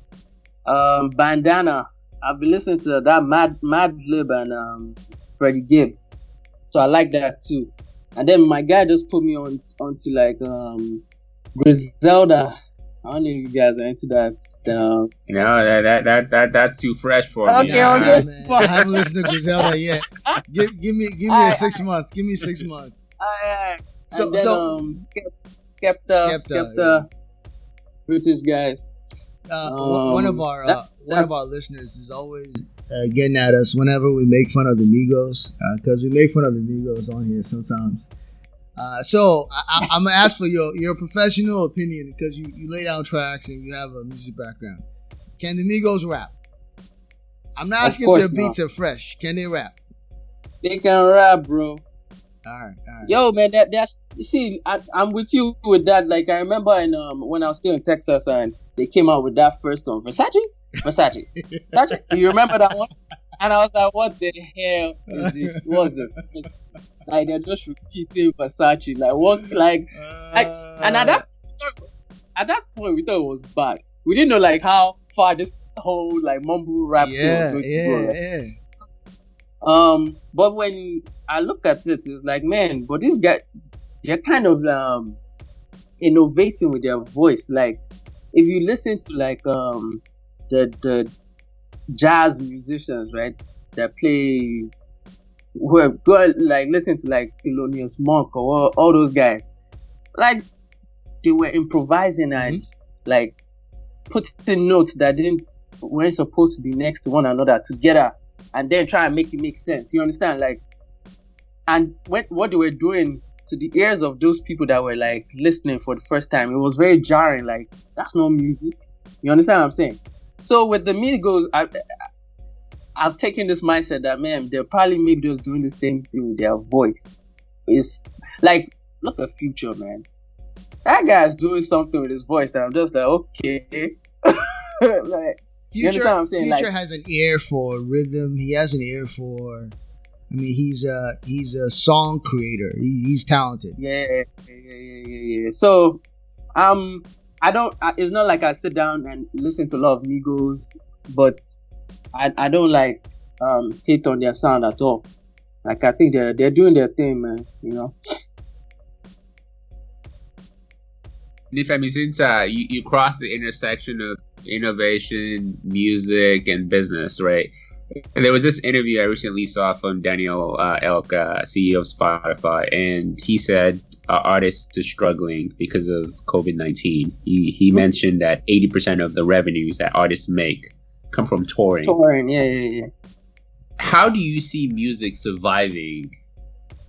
Um, Bandana. I've been listening to that Mad Madlib and um, Freddie Gibbs, so I like that too. And then my guy just put me on onto like um, Griselda. I don't know if you guys are into that. Um, You know that that that, that that's too fresh for me. Okay, okay. man. *laughs* I haven't listened to Griselda yet. Give, give me, give me a six months. Give me six months. Aye, aye. So- then, so- um, Skep- Skepta, Skepta, Skepta, British guys. Uh, one- one of Um, our that- uh, one of our listeners is always uh, getting at us whenever we make fun of the Migos because we make fun of the Migos on here sometimes. Uh, so I, I'm gonna ask for your your professional opinion because you, you lay down tracks and you have a music background. Can the Migos rap? I'm not asking if their beats are fresh. Can they rap? They can rap, bro. All right, all right. Yo, man, that that's you see, I, I'm with you with that. Like I remember in um when I was still in Texas and they came out with that first one, Versace, Versace, *laughs* Versace. You remember that one? And I was like, what the hell is this? What's this? Like they're just repeating Versace. Like what? Like Uh, and at that at that point we thought it was bad. We didn't know like how far this whole like mumble rap thing was yeah, to yeah, go. right? yeah. Um, but when I look at it, it's like, man, but these guys, they're kind of um innovating with their voice. Like, if you listen to like um the the jazz musicians, right, that play, who have go like listen to like Thelonious Monk or all, all those guys, like they were improvising mm-hmm. and like putting notes that didn't weren't supposed to be next to one another together and then try and make it make sense. You understand? Like, and when, what they were doing to the ears of those people that were like listening for the first time, it was very jarring. Like, that's not music. You understand what I'm saying? So with the Migos, I, I've taken this mindset that man, they're probably maybe just doing the same thing with their voice. It's like, look at Future, man. That guy's doing something with his voice that I'm just like, okay. *laughs* like, Future, what I'm saying? Future Like- has an ear for rhythm. He has an ear for. I mean, he's a he's a song creator. He, he's talented. Yeah, yeah, yeah, yeah, yeah. So, um, I don't. I, it's not like I sit down and listen to a lot of Migos, but I I don't like um hate on their sound at all. Like I think they're they're doing their thing, man. You know. Nifemi, since uh, you, you cross the intersection of innovation, music, and business, right? And there was this interview I recently saw from Daniel uh, Ek, uh, CEO of Spotify, and he said uh, artists are struggling because of COVID 19. He, he mentioned that 80% of the revenues that artists make come from touring. Touring, yeah, yeah, yeah. How do you see music surviving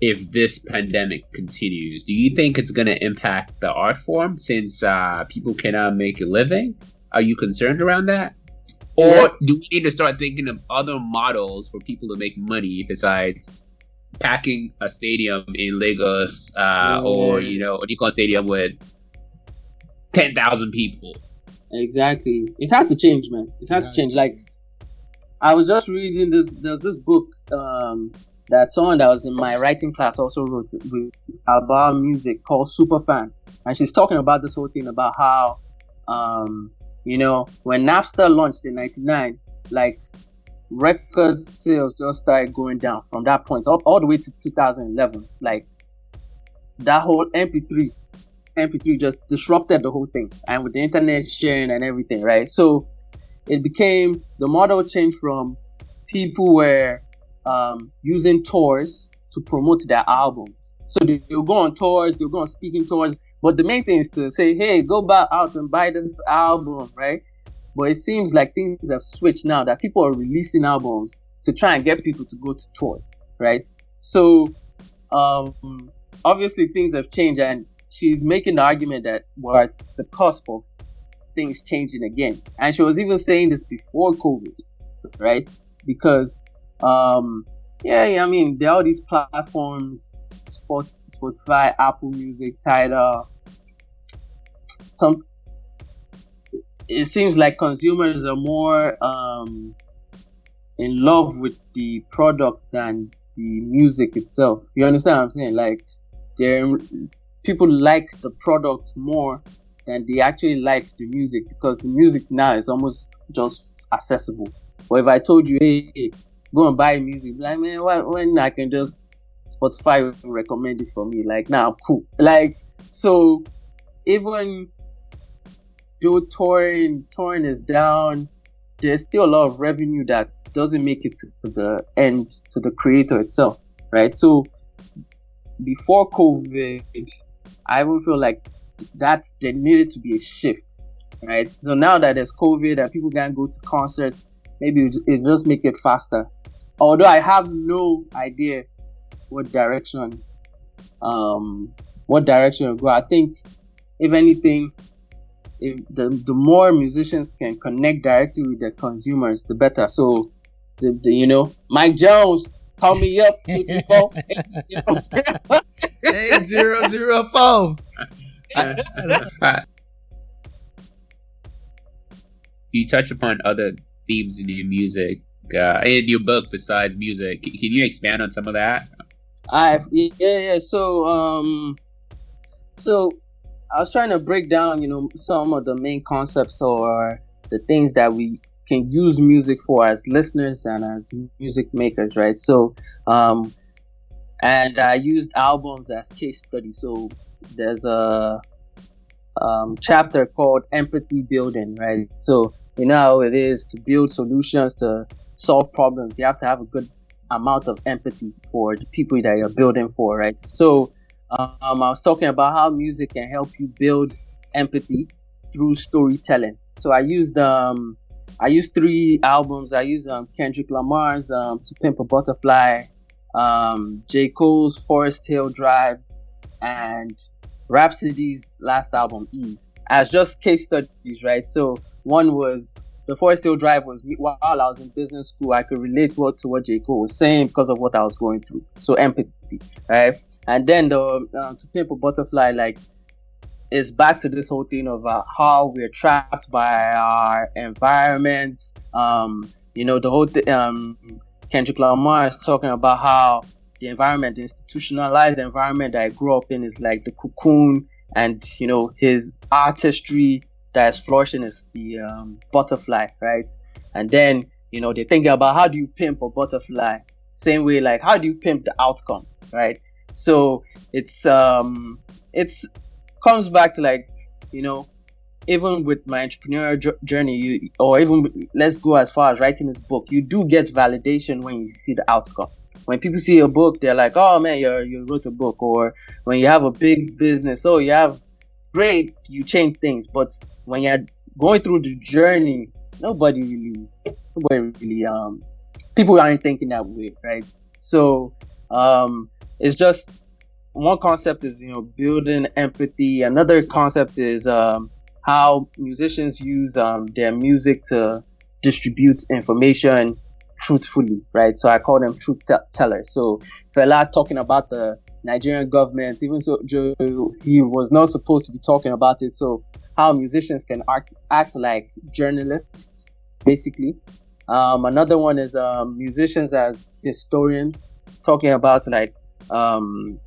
if this pandemic continues? Do you think it's going to impact the art form since uh, people cannot make a living? Are you concerned around that? Or yeah. do we need to start thinking of other models for people to make money besides packing a stadium in Lagos uh, or, you know, a Nikon Stadium with 10,000 people? Exactly. It has to change, man. It has to change. Like, I was just reading this there's this book um, that someone that was in my writing class also wrote with about music called Superfan. And she's talking about this whole thing about how um, you know, when Napster launched in '99, like record sales just started going down from that point up all the way to 2011. Like that whole MP3, MP3 just disrupted the whole thing, and with the internet sharing and everything, right? So it became the model changed from people were um, using tours to promote their albums. So they, will go on tours, they'll go on speaking tours, but the main thing is to say, hey, go back out and buy this album, right? But it seems like things have switched now that people are releasing albums to try and get people to go to tours, right? So um, obviously things have changed, and she's making the argument that we're at the cusp of things changing again. And she was even saying this before COVID, right? Because um, yeah, yeah, I mean, there are all these platforms, Spotify, Apple Music, Tidal, some it seems like consumers are more um, in love with the product than the music itself. You understand what I'm saying? Like, they people like the product more than they actually like the music because the music now is almost just accessible. But if I told you, hey, go and buy music, like man, when I can just Spotify recommend it for me, like now, nah, cool. Like so, even though touring touring is down, there's still a lot of revenue that doesn't make it to the end to the creator itself, right? So before COVID, I even feel like that there needed to be a shift, right? So now that there's COVID and people can't go to concerts, maybe it just make it faster. Although I have no idea what direction, um, what direction will go. I think if anything, if the, the more musicians can connect directly with their consumers, the better. So, the, the you know, Mike Jones, call me up. *laughs* *laughs* Eight zero zero four. *laughs* you touch upon other themes in your music, uh, in your book besides music. Can you expand on some of that? I yeah yeah. So um, so I was trying to break down, you know, some of the main concepts or the things that we can use music for as listeners and as music makers, right? So, um, and I used albums as case studies. So there's a um, chapter called empathy building, right? So you know how it is to build solutions to solve problems. You have to have a good amount of empathy for the people that you're building for, right? So um, I was talking about how music can help you build empathy through storytelling. So I used um, I used three albums. I used um, Kendrick Lamar's um, "To Pimp a Butterfly," um, J. Cole's "Forest Hill Drive," and Rapsody's last album "Eve" as just case studies, right? So one was the Forest Hill Drive was while I was in business school, I could relate what to what J. Cole was saying because of what I was going through. So empathy, right? And then the uh, to pimp a butterfly, like, is back to this whole thing of uh, how we're trapped by our environment. Um, you know, the whole th- um, Kendrick Lamar is talking about how the environment, the institutionalized environment that I grew up in, is like the cocoon, and you know his artistry that is flourishing is the um, butterfly, right? And then you know they're thinking about how do you pimp a butterfly, same way like how do you pimp the outcome, right? So it's um it's comes back to like you know even with my entrepreneurial journey or even let's go as far as writing this book you do get validation when you see the outcome. When people see a book they're like oh man you you wrote a book or when you have a big business oh you have great you change things. But when you're going through the journey nobody really nobody really um people aren't thinking that way right? So um it's just one concept is you know building empathy. Another concept is um how musicians use um, their music to distribute information truthfully, right? So I call them truth t- tellers. So Fela talking about the Nigerian government, even so he was not supposed to be talking about it. So how musicians can act act like journalists, basically. Um, another one is um, musicians as historians, talking about like um,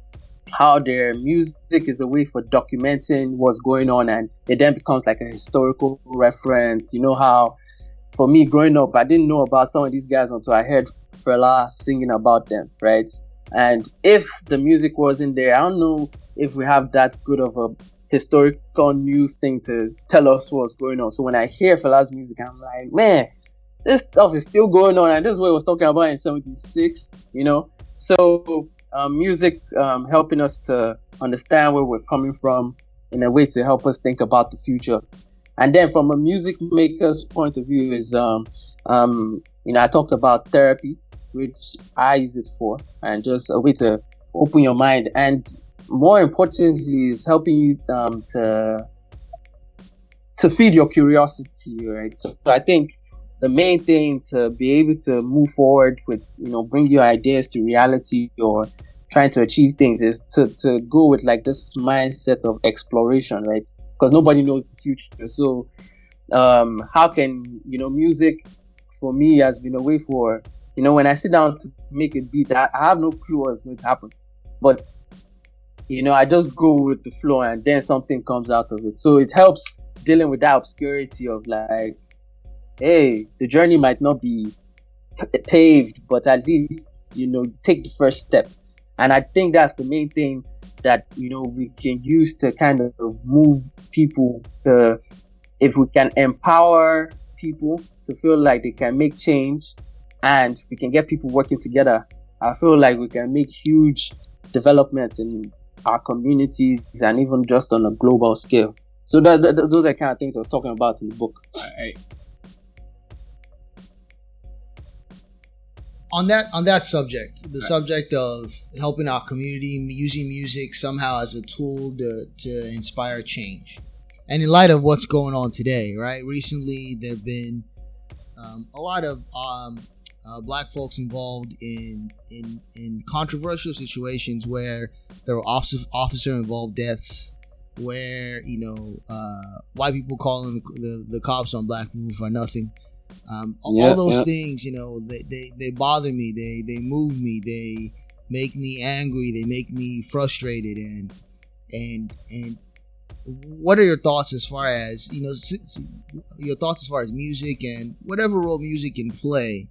how their music is a way for documenting what's going on and it then becomes like a historical reference. You know how for me growing up I didn't know about some of these guys until I heard Fela singing about them, right? And if the music wasn't there, I don't know if we have that good of a historical news thing to tell us what's going on. So when I hear Fela's music, I'm like, man, this stuff is still going on, and this is what I was talking about in '76, you know. So um, music um, helping us to understand where we're coming from in a way to help us think about the future. And then from a music maker's point of view is, um, um, you know, I talked about therapy, which I use it for, and just a way to open your mind. And more importantly, is helping you um, to to feed your curiosity, right? So, so I think the main thing to be able to move forward with, you know, bring your ideas to reality or trying to achieve things is to, to go with like this mindset of exploration, right? Because nobody knows the future. So, um, how can, you know, music for me has been a way for, you know, when I sit down to make a beat, I, I have no clue what's going to happen. But, you know, I just go with the flow and then something comes out of it. So it helps dealing with that obscurity of like, hey, the journey might not be paved, but at least you know take the first step. And I think that's the main thing that you know we can use to kind of move people to if we can empower people to feel like they can make change and we can get people working together i feel like we can make huge developments in our communities and even just on a global scale so that, that, those are kind of things i was talking about in the book right. On that on that subject, the subject of helping our community, using music somehow as a tool to, to inspire change. And in light of what's going on today, right? Recently, there've been um, a lot of um, uh, black folks involved in in in controversial situations where there were officer officer involved deaths, where you know uh, white people calling the, the, the cops on black people for nothing. Um, all, all those things, you know, they, they, they bother me. They they move me. They make me angry. They make me frustrated. And and and what are your thoughts as far as you know your thoughts as far as music and whatever role music can play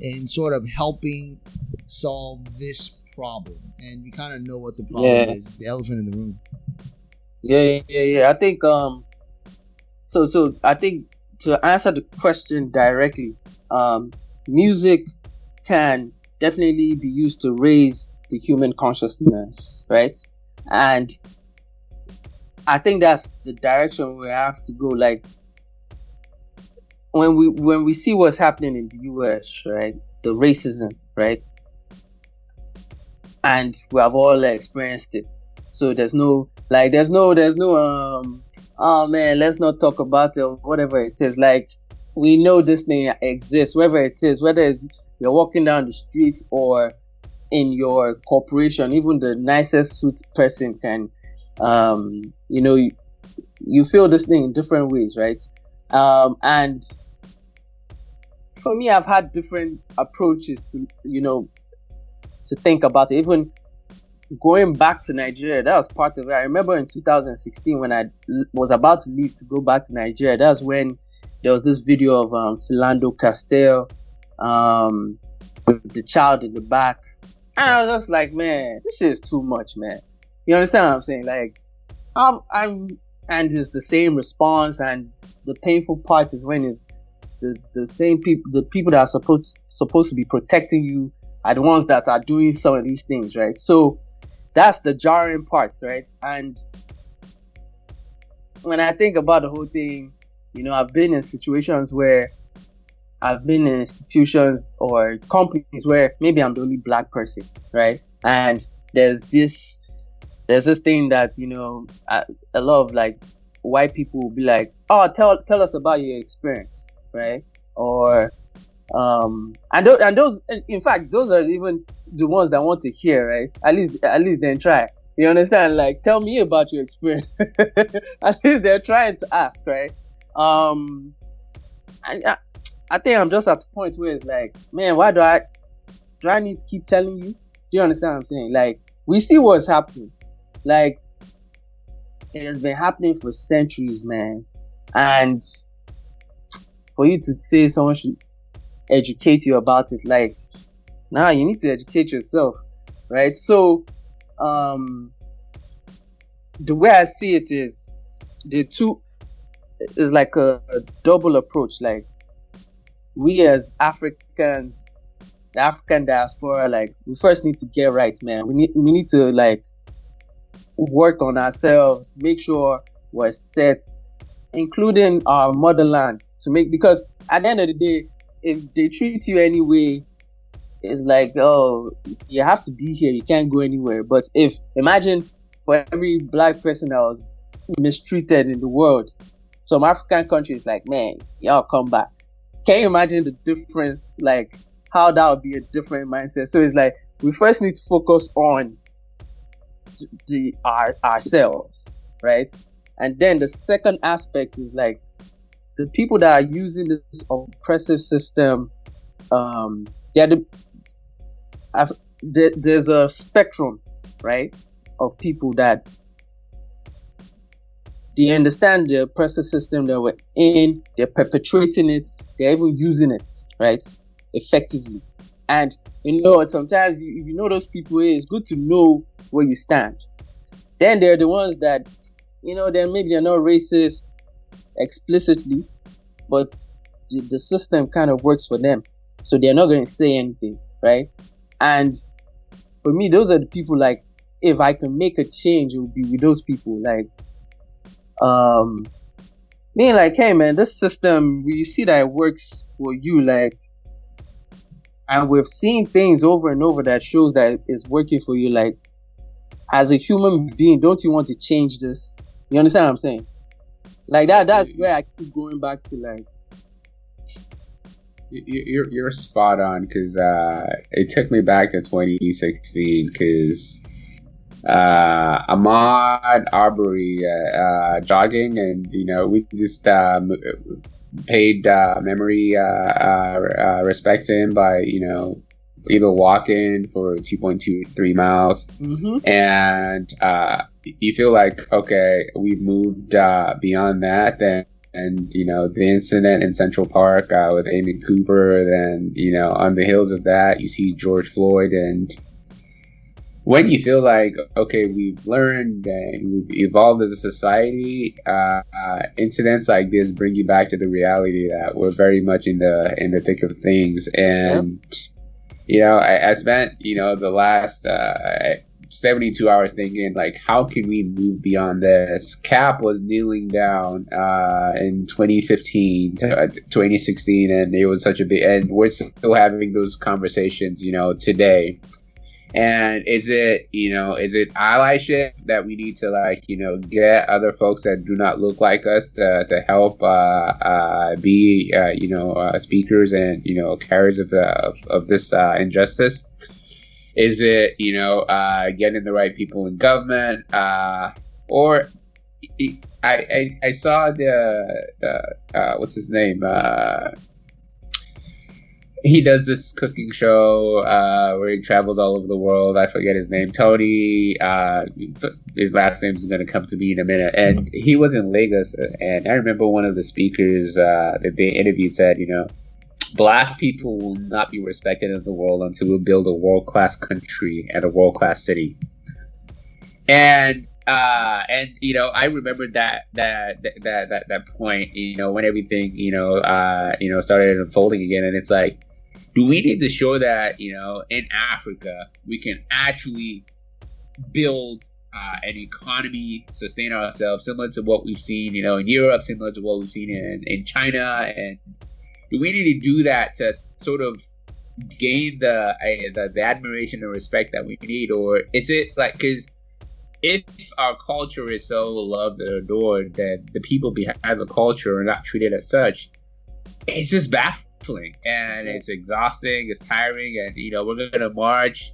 in sort of helping solve this problem? And we kind of know what the problem yeah. is. It's the elephant in the room. Yeah, yeah, yeah. I think um. So so I think to answer the question directly, um, music can definitely be used to raise the human consciousness, right? And I think that's the direction we have to go. Like when we when we see what's happening in the US, right? The racism, right? And we have all experienced it. So there's no like there's no there's no um oh man, let's not talk about it or whatever it is. Like we know this thing exists, whether it is, whether it's you're walking down the street or in your corporation, even the nicest suit person can, um, you know, you, you feel this thing in different ways, right? Um, and for me, I've had different approaches to, you know, to think about it. Even going back to Nigeria, that was part of it. I remember in 2016 when I was about to leave to go back to Nigeria, that's when there was this video of um, Philando Castile um, with the child in the back. And I was just like, man, this shit is too much, man. You understand what I'm saying? Like, I'm, I'm and it's the same response, and the painful part is when it's the, the same people, the people that are supposed supposed to be protecting you are the ones that are doing some of these things, right? So that's the jarring part, right? And when I think about the whole thing, you know, I've been in situations where I've been in institutions or companies where maybe I'm the only black person, right? And there's this there's this thing that you know a, a lot of like white people will be like, oh, tell tell us about your experience, right? Or um and those and those in fact those are even the ones that want to hear, right? At least at least then try. You understand? Like, tell me about your experience. *laughs* at least they're trying to ask, right? Um, and I, I think I'm just at the point where it's like, man, why do I do I need to keep telling you? Do you understand what I'm saying? Like, we see what's happening. Like, it has been happening for centuries, man. And for you to say someone should educate you about it, like, now you need to educate yourself, right? So, um, the way I see it is the two is like a, a double approach. Like we as Africans, the African diaspora, like we first need to get right, man. We need we need to like work on ourselves, make sure we're set, including our motherland, to make because at the end of the day, if they treat you anyway, it's like oh you have to be here, you can't go anywhere. But if imagine for every black person that was mistreated in the world, some African countries like man, y'all come back. Can you imagine the difference? Like how that would be a different mindset. So it's like we first need to focus on the our ourselves, right? And then the second aspect is like the people that are using this oppressive system. Um, they're the, I've, there, there's a spectrum, right, of people that they understand the oppressive system that we're in. They're perpetuating it. They're even using it, right, effectively. And you know, sometimes you, you know those people, it's good to know where you stand. Then they're the ones that, you know, then maybe they're not racist explicitly, but the, the system kind of works for them. So they're not going to say anything, right? And for me, those are the people like, if I can make a change, it would be with those people. Like, um, being like, hey man, this system, you see that it works for you, like, and we've seen things over and over that shows that it's working for you. Like, as a human being, don't you want to change this? You understand what I'm saying? Like that. That's where I keep going back to. Like, you're you're spot on because uh, it took me back to 2016 because uh, Ahmaud Arbery uh, uh, jogging, and you know we just um, paid uh, memory uh, uh, respect to him by you know either walking for 2.23 miles, mm-hmm. and you feel like okay, we've moved beyond that, then. And you know the incident in Central Park with Amy Cooper. Then you know on the heels of that, you see George Floyd, and when you feel like okay we've learned and we've evolved as a society uh, uh, incidents like this bring you back to the reality that we're very much in the in the thick of things and you know I, I, spent you know the last uh, 72 hours thinking like how can we move beyond this? Cap was kneeling down uh, in 2015 to, 2016 and it was such a big and we're still having those conversations you know today and is it, you know, is it allyship that we need to like, you know, get other folks that do not look like us to, to help uh, uh, be, uh, you know, uh, speakers and you know carriers of the of, of this uh, injustice? Is it, you know, uh, getting the right people in government, uh, or I, I, I saw the, the what's his name he does this cooking show uh, where he travels all over the world. I forget his name. Tony. Uh, his last name is going to come to me in a minute. And he was in Lagos, and I remember one of the speakers uh, that they interviewed said, you know, black people will not be respected in the world until we build a world class country and a world class city. And uh, and you know, I remember that that that that that point. You know, when everything you know uh, you know started unfolding again, and it's like, do we need to show that you know in Africa we can actually build uh, an economy, sustain ourselves, similar to what we've seen, you know, in Europe, similar to what we've seen in, in China, and do we need to do that to sort of gain the, uh, the the admiration and respect that we need, or is it like because if our culture is so loved and adored that the people behind the culture are not treated as such, it's just baffling and it's exhausting, it's tiring, and you know we're gonna march.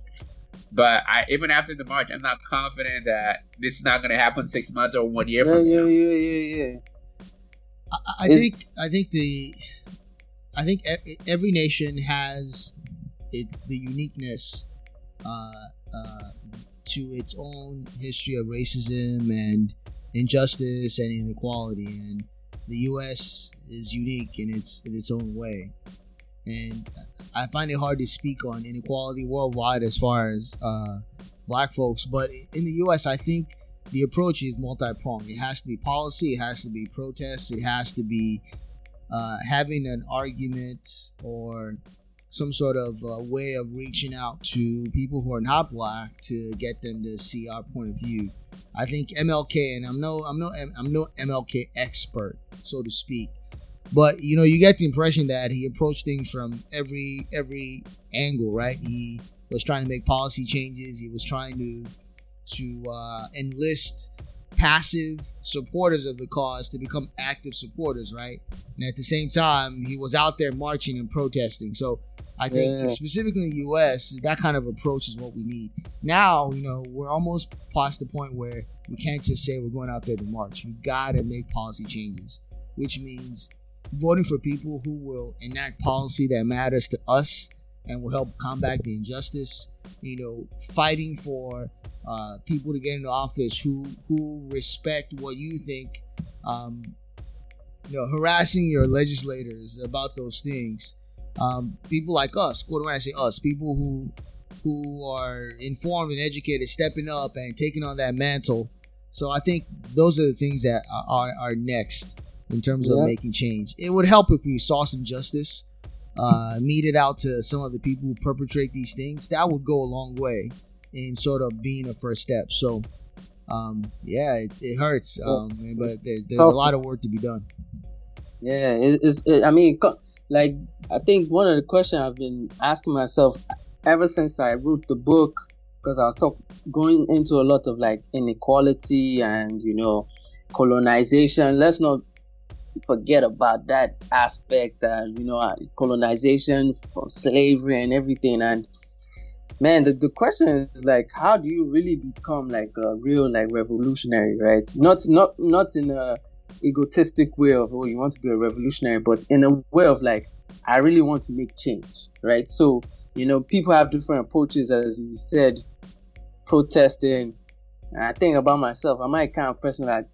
But I, even after the march, I'm not confident that this is not going to happen six months or one year yeah, from yeah, now. Yeah, yeah, yeah, I, I think I think the I think every nation has its the uniqueness uh, uh, to its own history of racism and injustice and inequality, and the U.S. is unique in its in its own way. And I find it hard to speak on inequality worldwide as far as uh, black folks, but in the U.S., I think the approach is multi-pronged. It has to be policy, it has to be protests, it has to be uh, having an argument or some sort of uh, way of reaching out to people who are not black to get them to see our point of view. I think MLK, and I'm no, I'm no, I'm no MLK expert, so to speak, but you know, you get the impression that he approached things from every every angle, right? He was trying to make policy changes. He was trying to to uh, enlist passive supporters of the cause to become active supporters, right? And at the same time, he was out there marching and protesting. So I think yeah. specifically in the U.S., that kind of approach is what we need. Now, you know, we're almost past the point where we can't just say we're going out there to march. We got to make policy changes, which means voting for people who will enact policy that matters to us and will help combat the injustice. You know, fighting for uh, people to get into office who who respect what you think. Um, you know, harassing your legislators about those things um, people like us, quote when I say us, people who who are informed and educated, stepping up and taking on that mantle. So I think those are the things that are, are next in terms of making change. It would help if we saw some justice uh, meted out to some of the people who perpetrate these things. That would go a long way in sort of being a first step. So, um, yeah, it, it hurts, um, but there, there's a lot of work to be done. Yeah, it, it's. It, I mean, like I think one of the questions I've been asking myself ever since I wrote the book, because I was talk, going into a lot of like inequality and you know colonization. Let's not forget about that aspect and you know uh, colonization from slavery and everything and man the, the question is like how do you really become like a real like revolutionary right? Not not not in a egotistic way of oh you want to be a revolutionary but in a way of like i really want to make change right? So you know people have different approaches as you said protesting. I think about myself am i kind of person that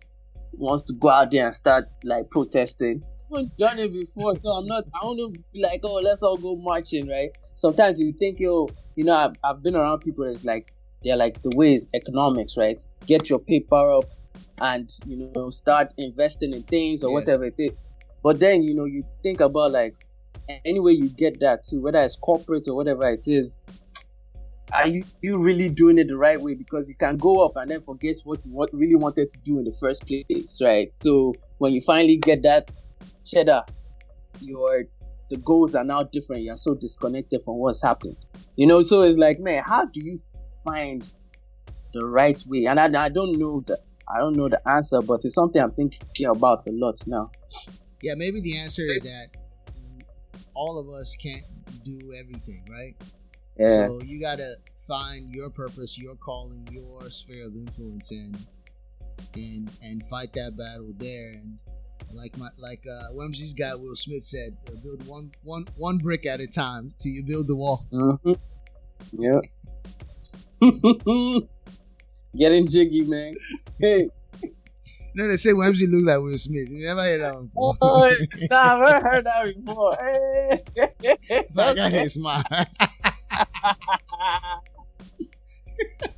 wants to go out there and start like protesting. I haven't done it before so i'm not i don't be like oh let's all go marching right? Sometimes you think yo you know i've, I've been around people that's like they're like the way is economics right get your paper up and you know start investing in things or yeah. whatever it is. But then you know you think about like any way you get that too, whether it's corporate or whatever it is. Are you, you really doing it the right way? Because you can go up and then forget what you what really wanted to do in the first place, right? So when you finally get that cheddar, your the goals are now different. You're so disconnected from what's happening. You know, so it's like, man, how do you find the right way? And I, I don't know the I don't know the answer, but it's something I'm thinking about a lot now. Yeah, maybe the answer is that all of us can't do everything, right? Yeah. So you gotta find your purpose, your calling, your sphere of influence, and and and fight that battle there. And Like my like uh Wemsey's guy Will Smith said, uh, build one one one brick at a time till you build the wall. Mm-hmm. Yep. *laughs* Getting jiggy, man. Hey. No, they say Wemsey look like Will Smith. You never heard that one before. Oh, nah, I've heard that before. Hey. I got his smile. *laughs*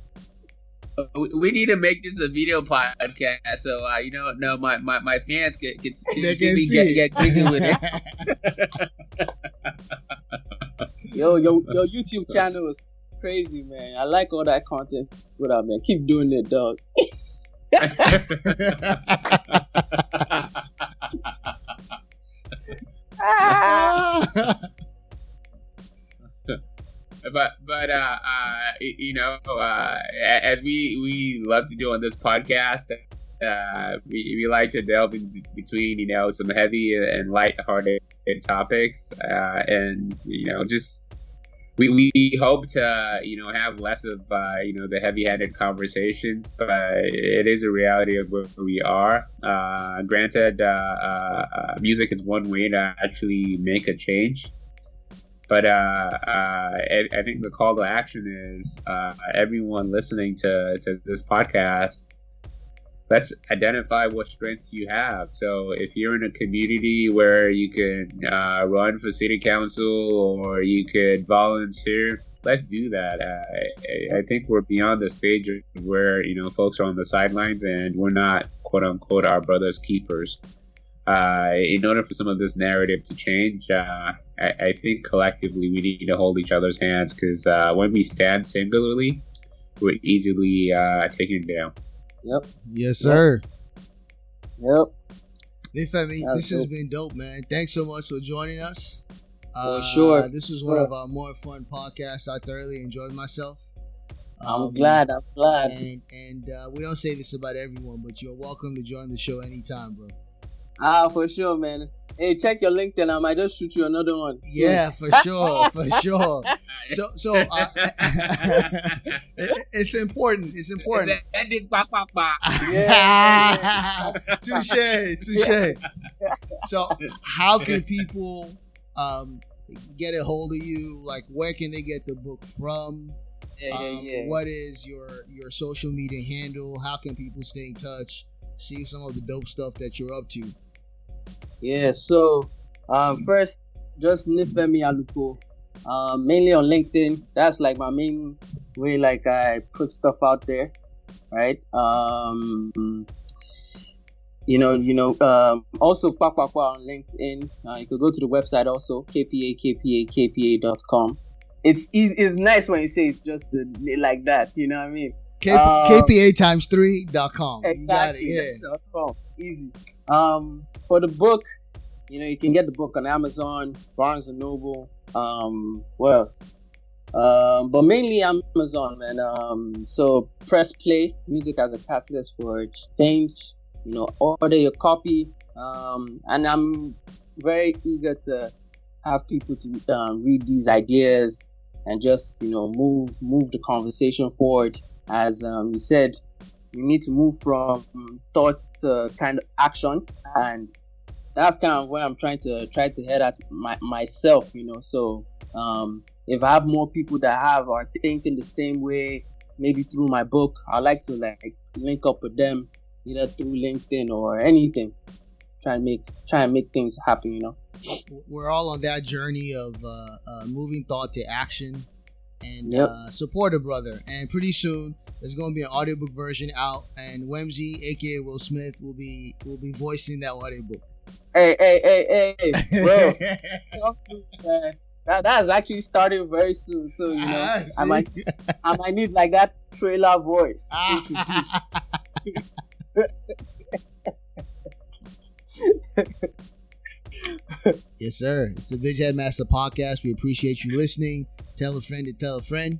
we, we need to make this a video podcast so uh, you know no my, my, my fans get get, They get, can see see get, get jiggy with it. *laughs* Yo, yo, your YouTube channel is crazy, man. I like all that content. What up, man? Keep doing it, dog. *laughs* *laughs* but but uh, uh you know uh as we we love to do on this podcast uh we, we like to delve in between you know some heavy and light-hearted topics uh and you know just we, we hope to you know have less of uh, you know the heavy-handed conversations but it is a reality of where we are. Uh, granted uh, uh, uh, music is one way to actually make a change but uh, uh, I, think the call to action is uh, everyone listening to, to this podcast let's identify what strengths you have. So if you're in a community where you can uh, run for city council or you could volunteer let's do that. Uh, I, I think we're beyond the stage where you know folks are on the sidelines and we're not quote unquote our brothers keepers. Uh, in order for some of this narrative to change, uh, I, I, think collectively we need to hold each other's hands because uh, when we stand singularly, we're easily uh, taken down. Yep. yes, sir. Yep. Hey, Femi, That's this has been dope, man. Thanks so much for joining us. Uh, sure. This was one Sure. of our more fun podcasts. I thoroughly enjoyed myself. I'm Um, glad. I'm glad. And and uh, we don't say this about everyone, but you're welcome to join the show anytime, bro. Ah, for sure, man. Hey, check your LinkedIn. I might just shoot you another one. Yeah, for *laughs* sure, for sure. So so uh, *laughs* it- it's important. It's important. Yeah. *laughs* touche, touche. So, how can people um, get a hold of you? Like, where can they get the book from? Yeah, yeah, Um, yeah. What is your your social media handle? How can people stay in touch? See some of the dope stuff that you're up to. Yeah, so um, first, just Nifemi Alupo. Um, mainly on LinkedIn. That's like my main way, like I put stuff out there, right? Um, you know, you know. Um, also, Kwakwa on LinkedIn. Uh, you could go to the website also, kpa It's easy, it's nice when you say it's just the, like that. You know what I mean? K- Um, KPA times three dot com. You got Exactly. it. Yeah. Easy. Um, for the book, you know, you can get the book on Amazon, Barnes and Noble. Um, what else? Um, but mainly Amazon, man. Um, so press play, music as a catalyst for change. You know, order your copy. Um, and I'm very eager to have people to um, read these ideas and just you know move move the conversation forward. As um, you said, you need to move from thoughts to kind of action. And that's kind of where i'm trying to try to head at my, myself you know. So um, if i have more people that have are thinking the same way maybe through my book i like to like link up with them either through linkedin or anything. Try and make try and make things happen you know. We're all on that journey of uh, uh, moving thought to action and Yep. uh, support a brother. And pretty soon there's going to be an audiobook version out, and Wemsey, aka Will Smith, will be will be voicing that audiobook. hey hey hey hey bro man, *laughs* that, that's actually starting very soon so you know Ah, i might see? i might need like that trailer voice Ah. introduced. *laughs* *laughs* yes, sir. It's the Vig Headmaster podcast. We appreciate you listening. Tell a friend to tell a friend.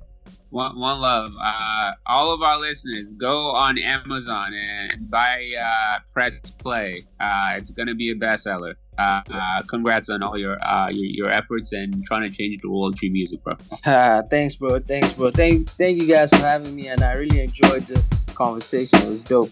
One, one love. Uh, all of our listeners, go on Amazon and buy uh, Press Play. Uh, it's going to be a bestseller. Uh, uh, congrats on all your, uh, your your efforts and trying to change the world through music, bro. *laughs* Thanks, bro. Thanks, bro. Thank, thank you guys for having me, and I really enjoyed this conversation. It was dope.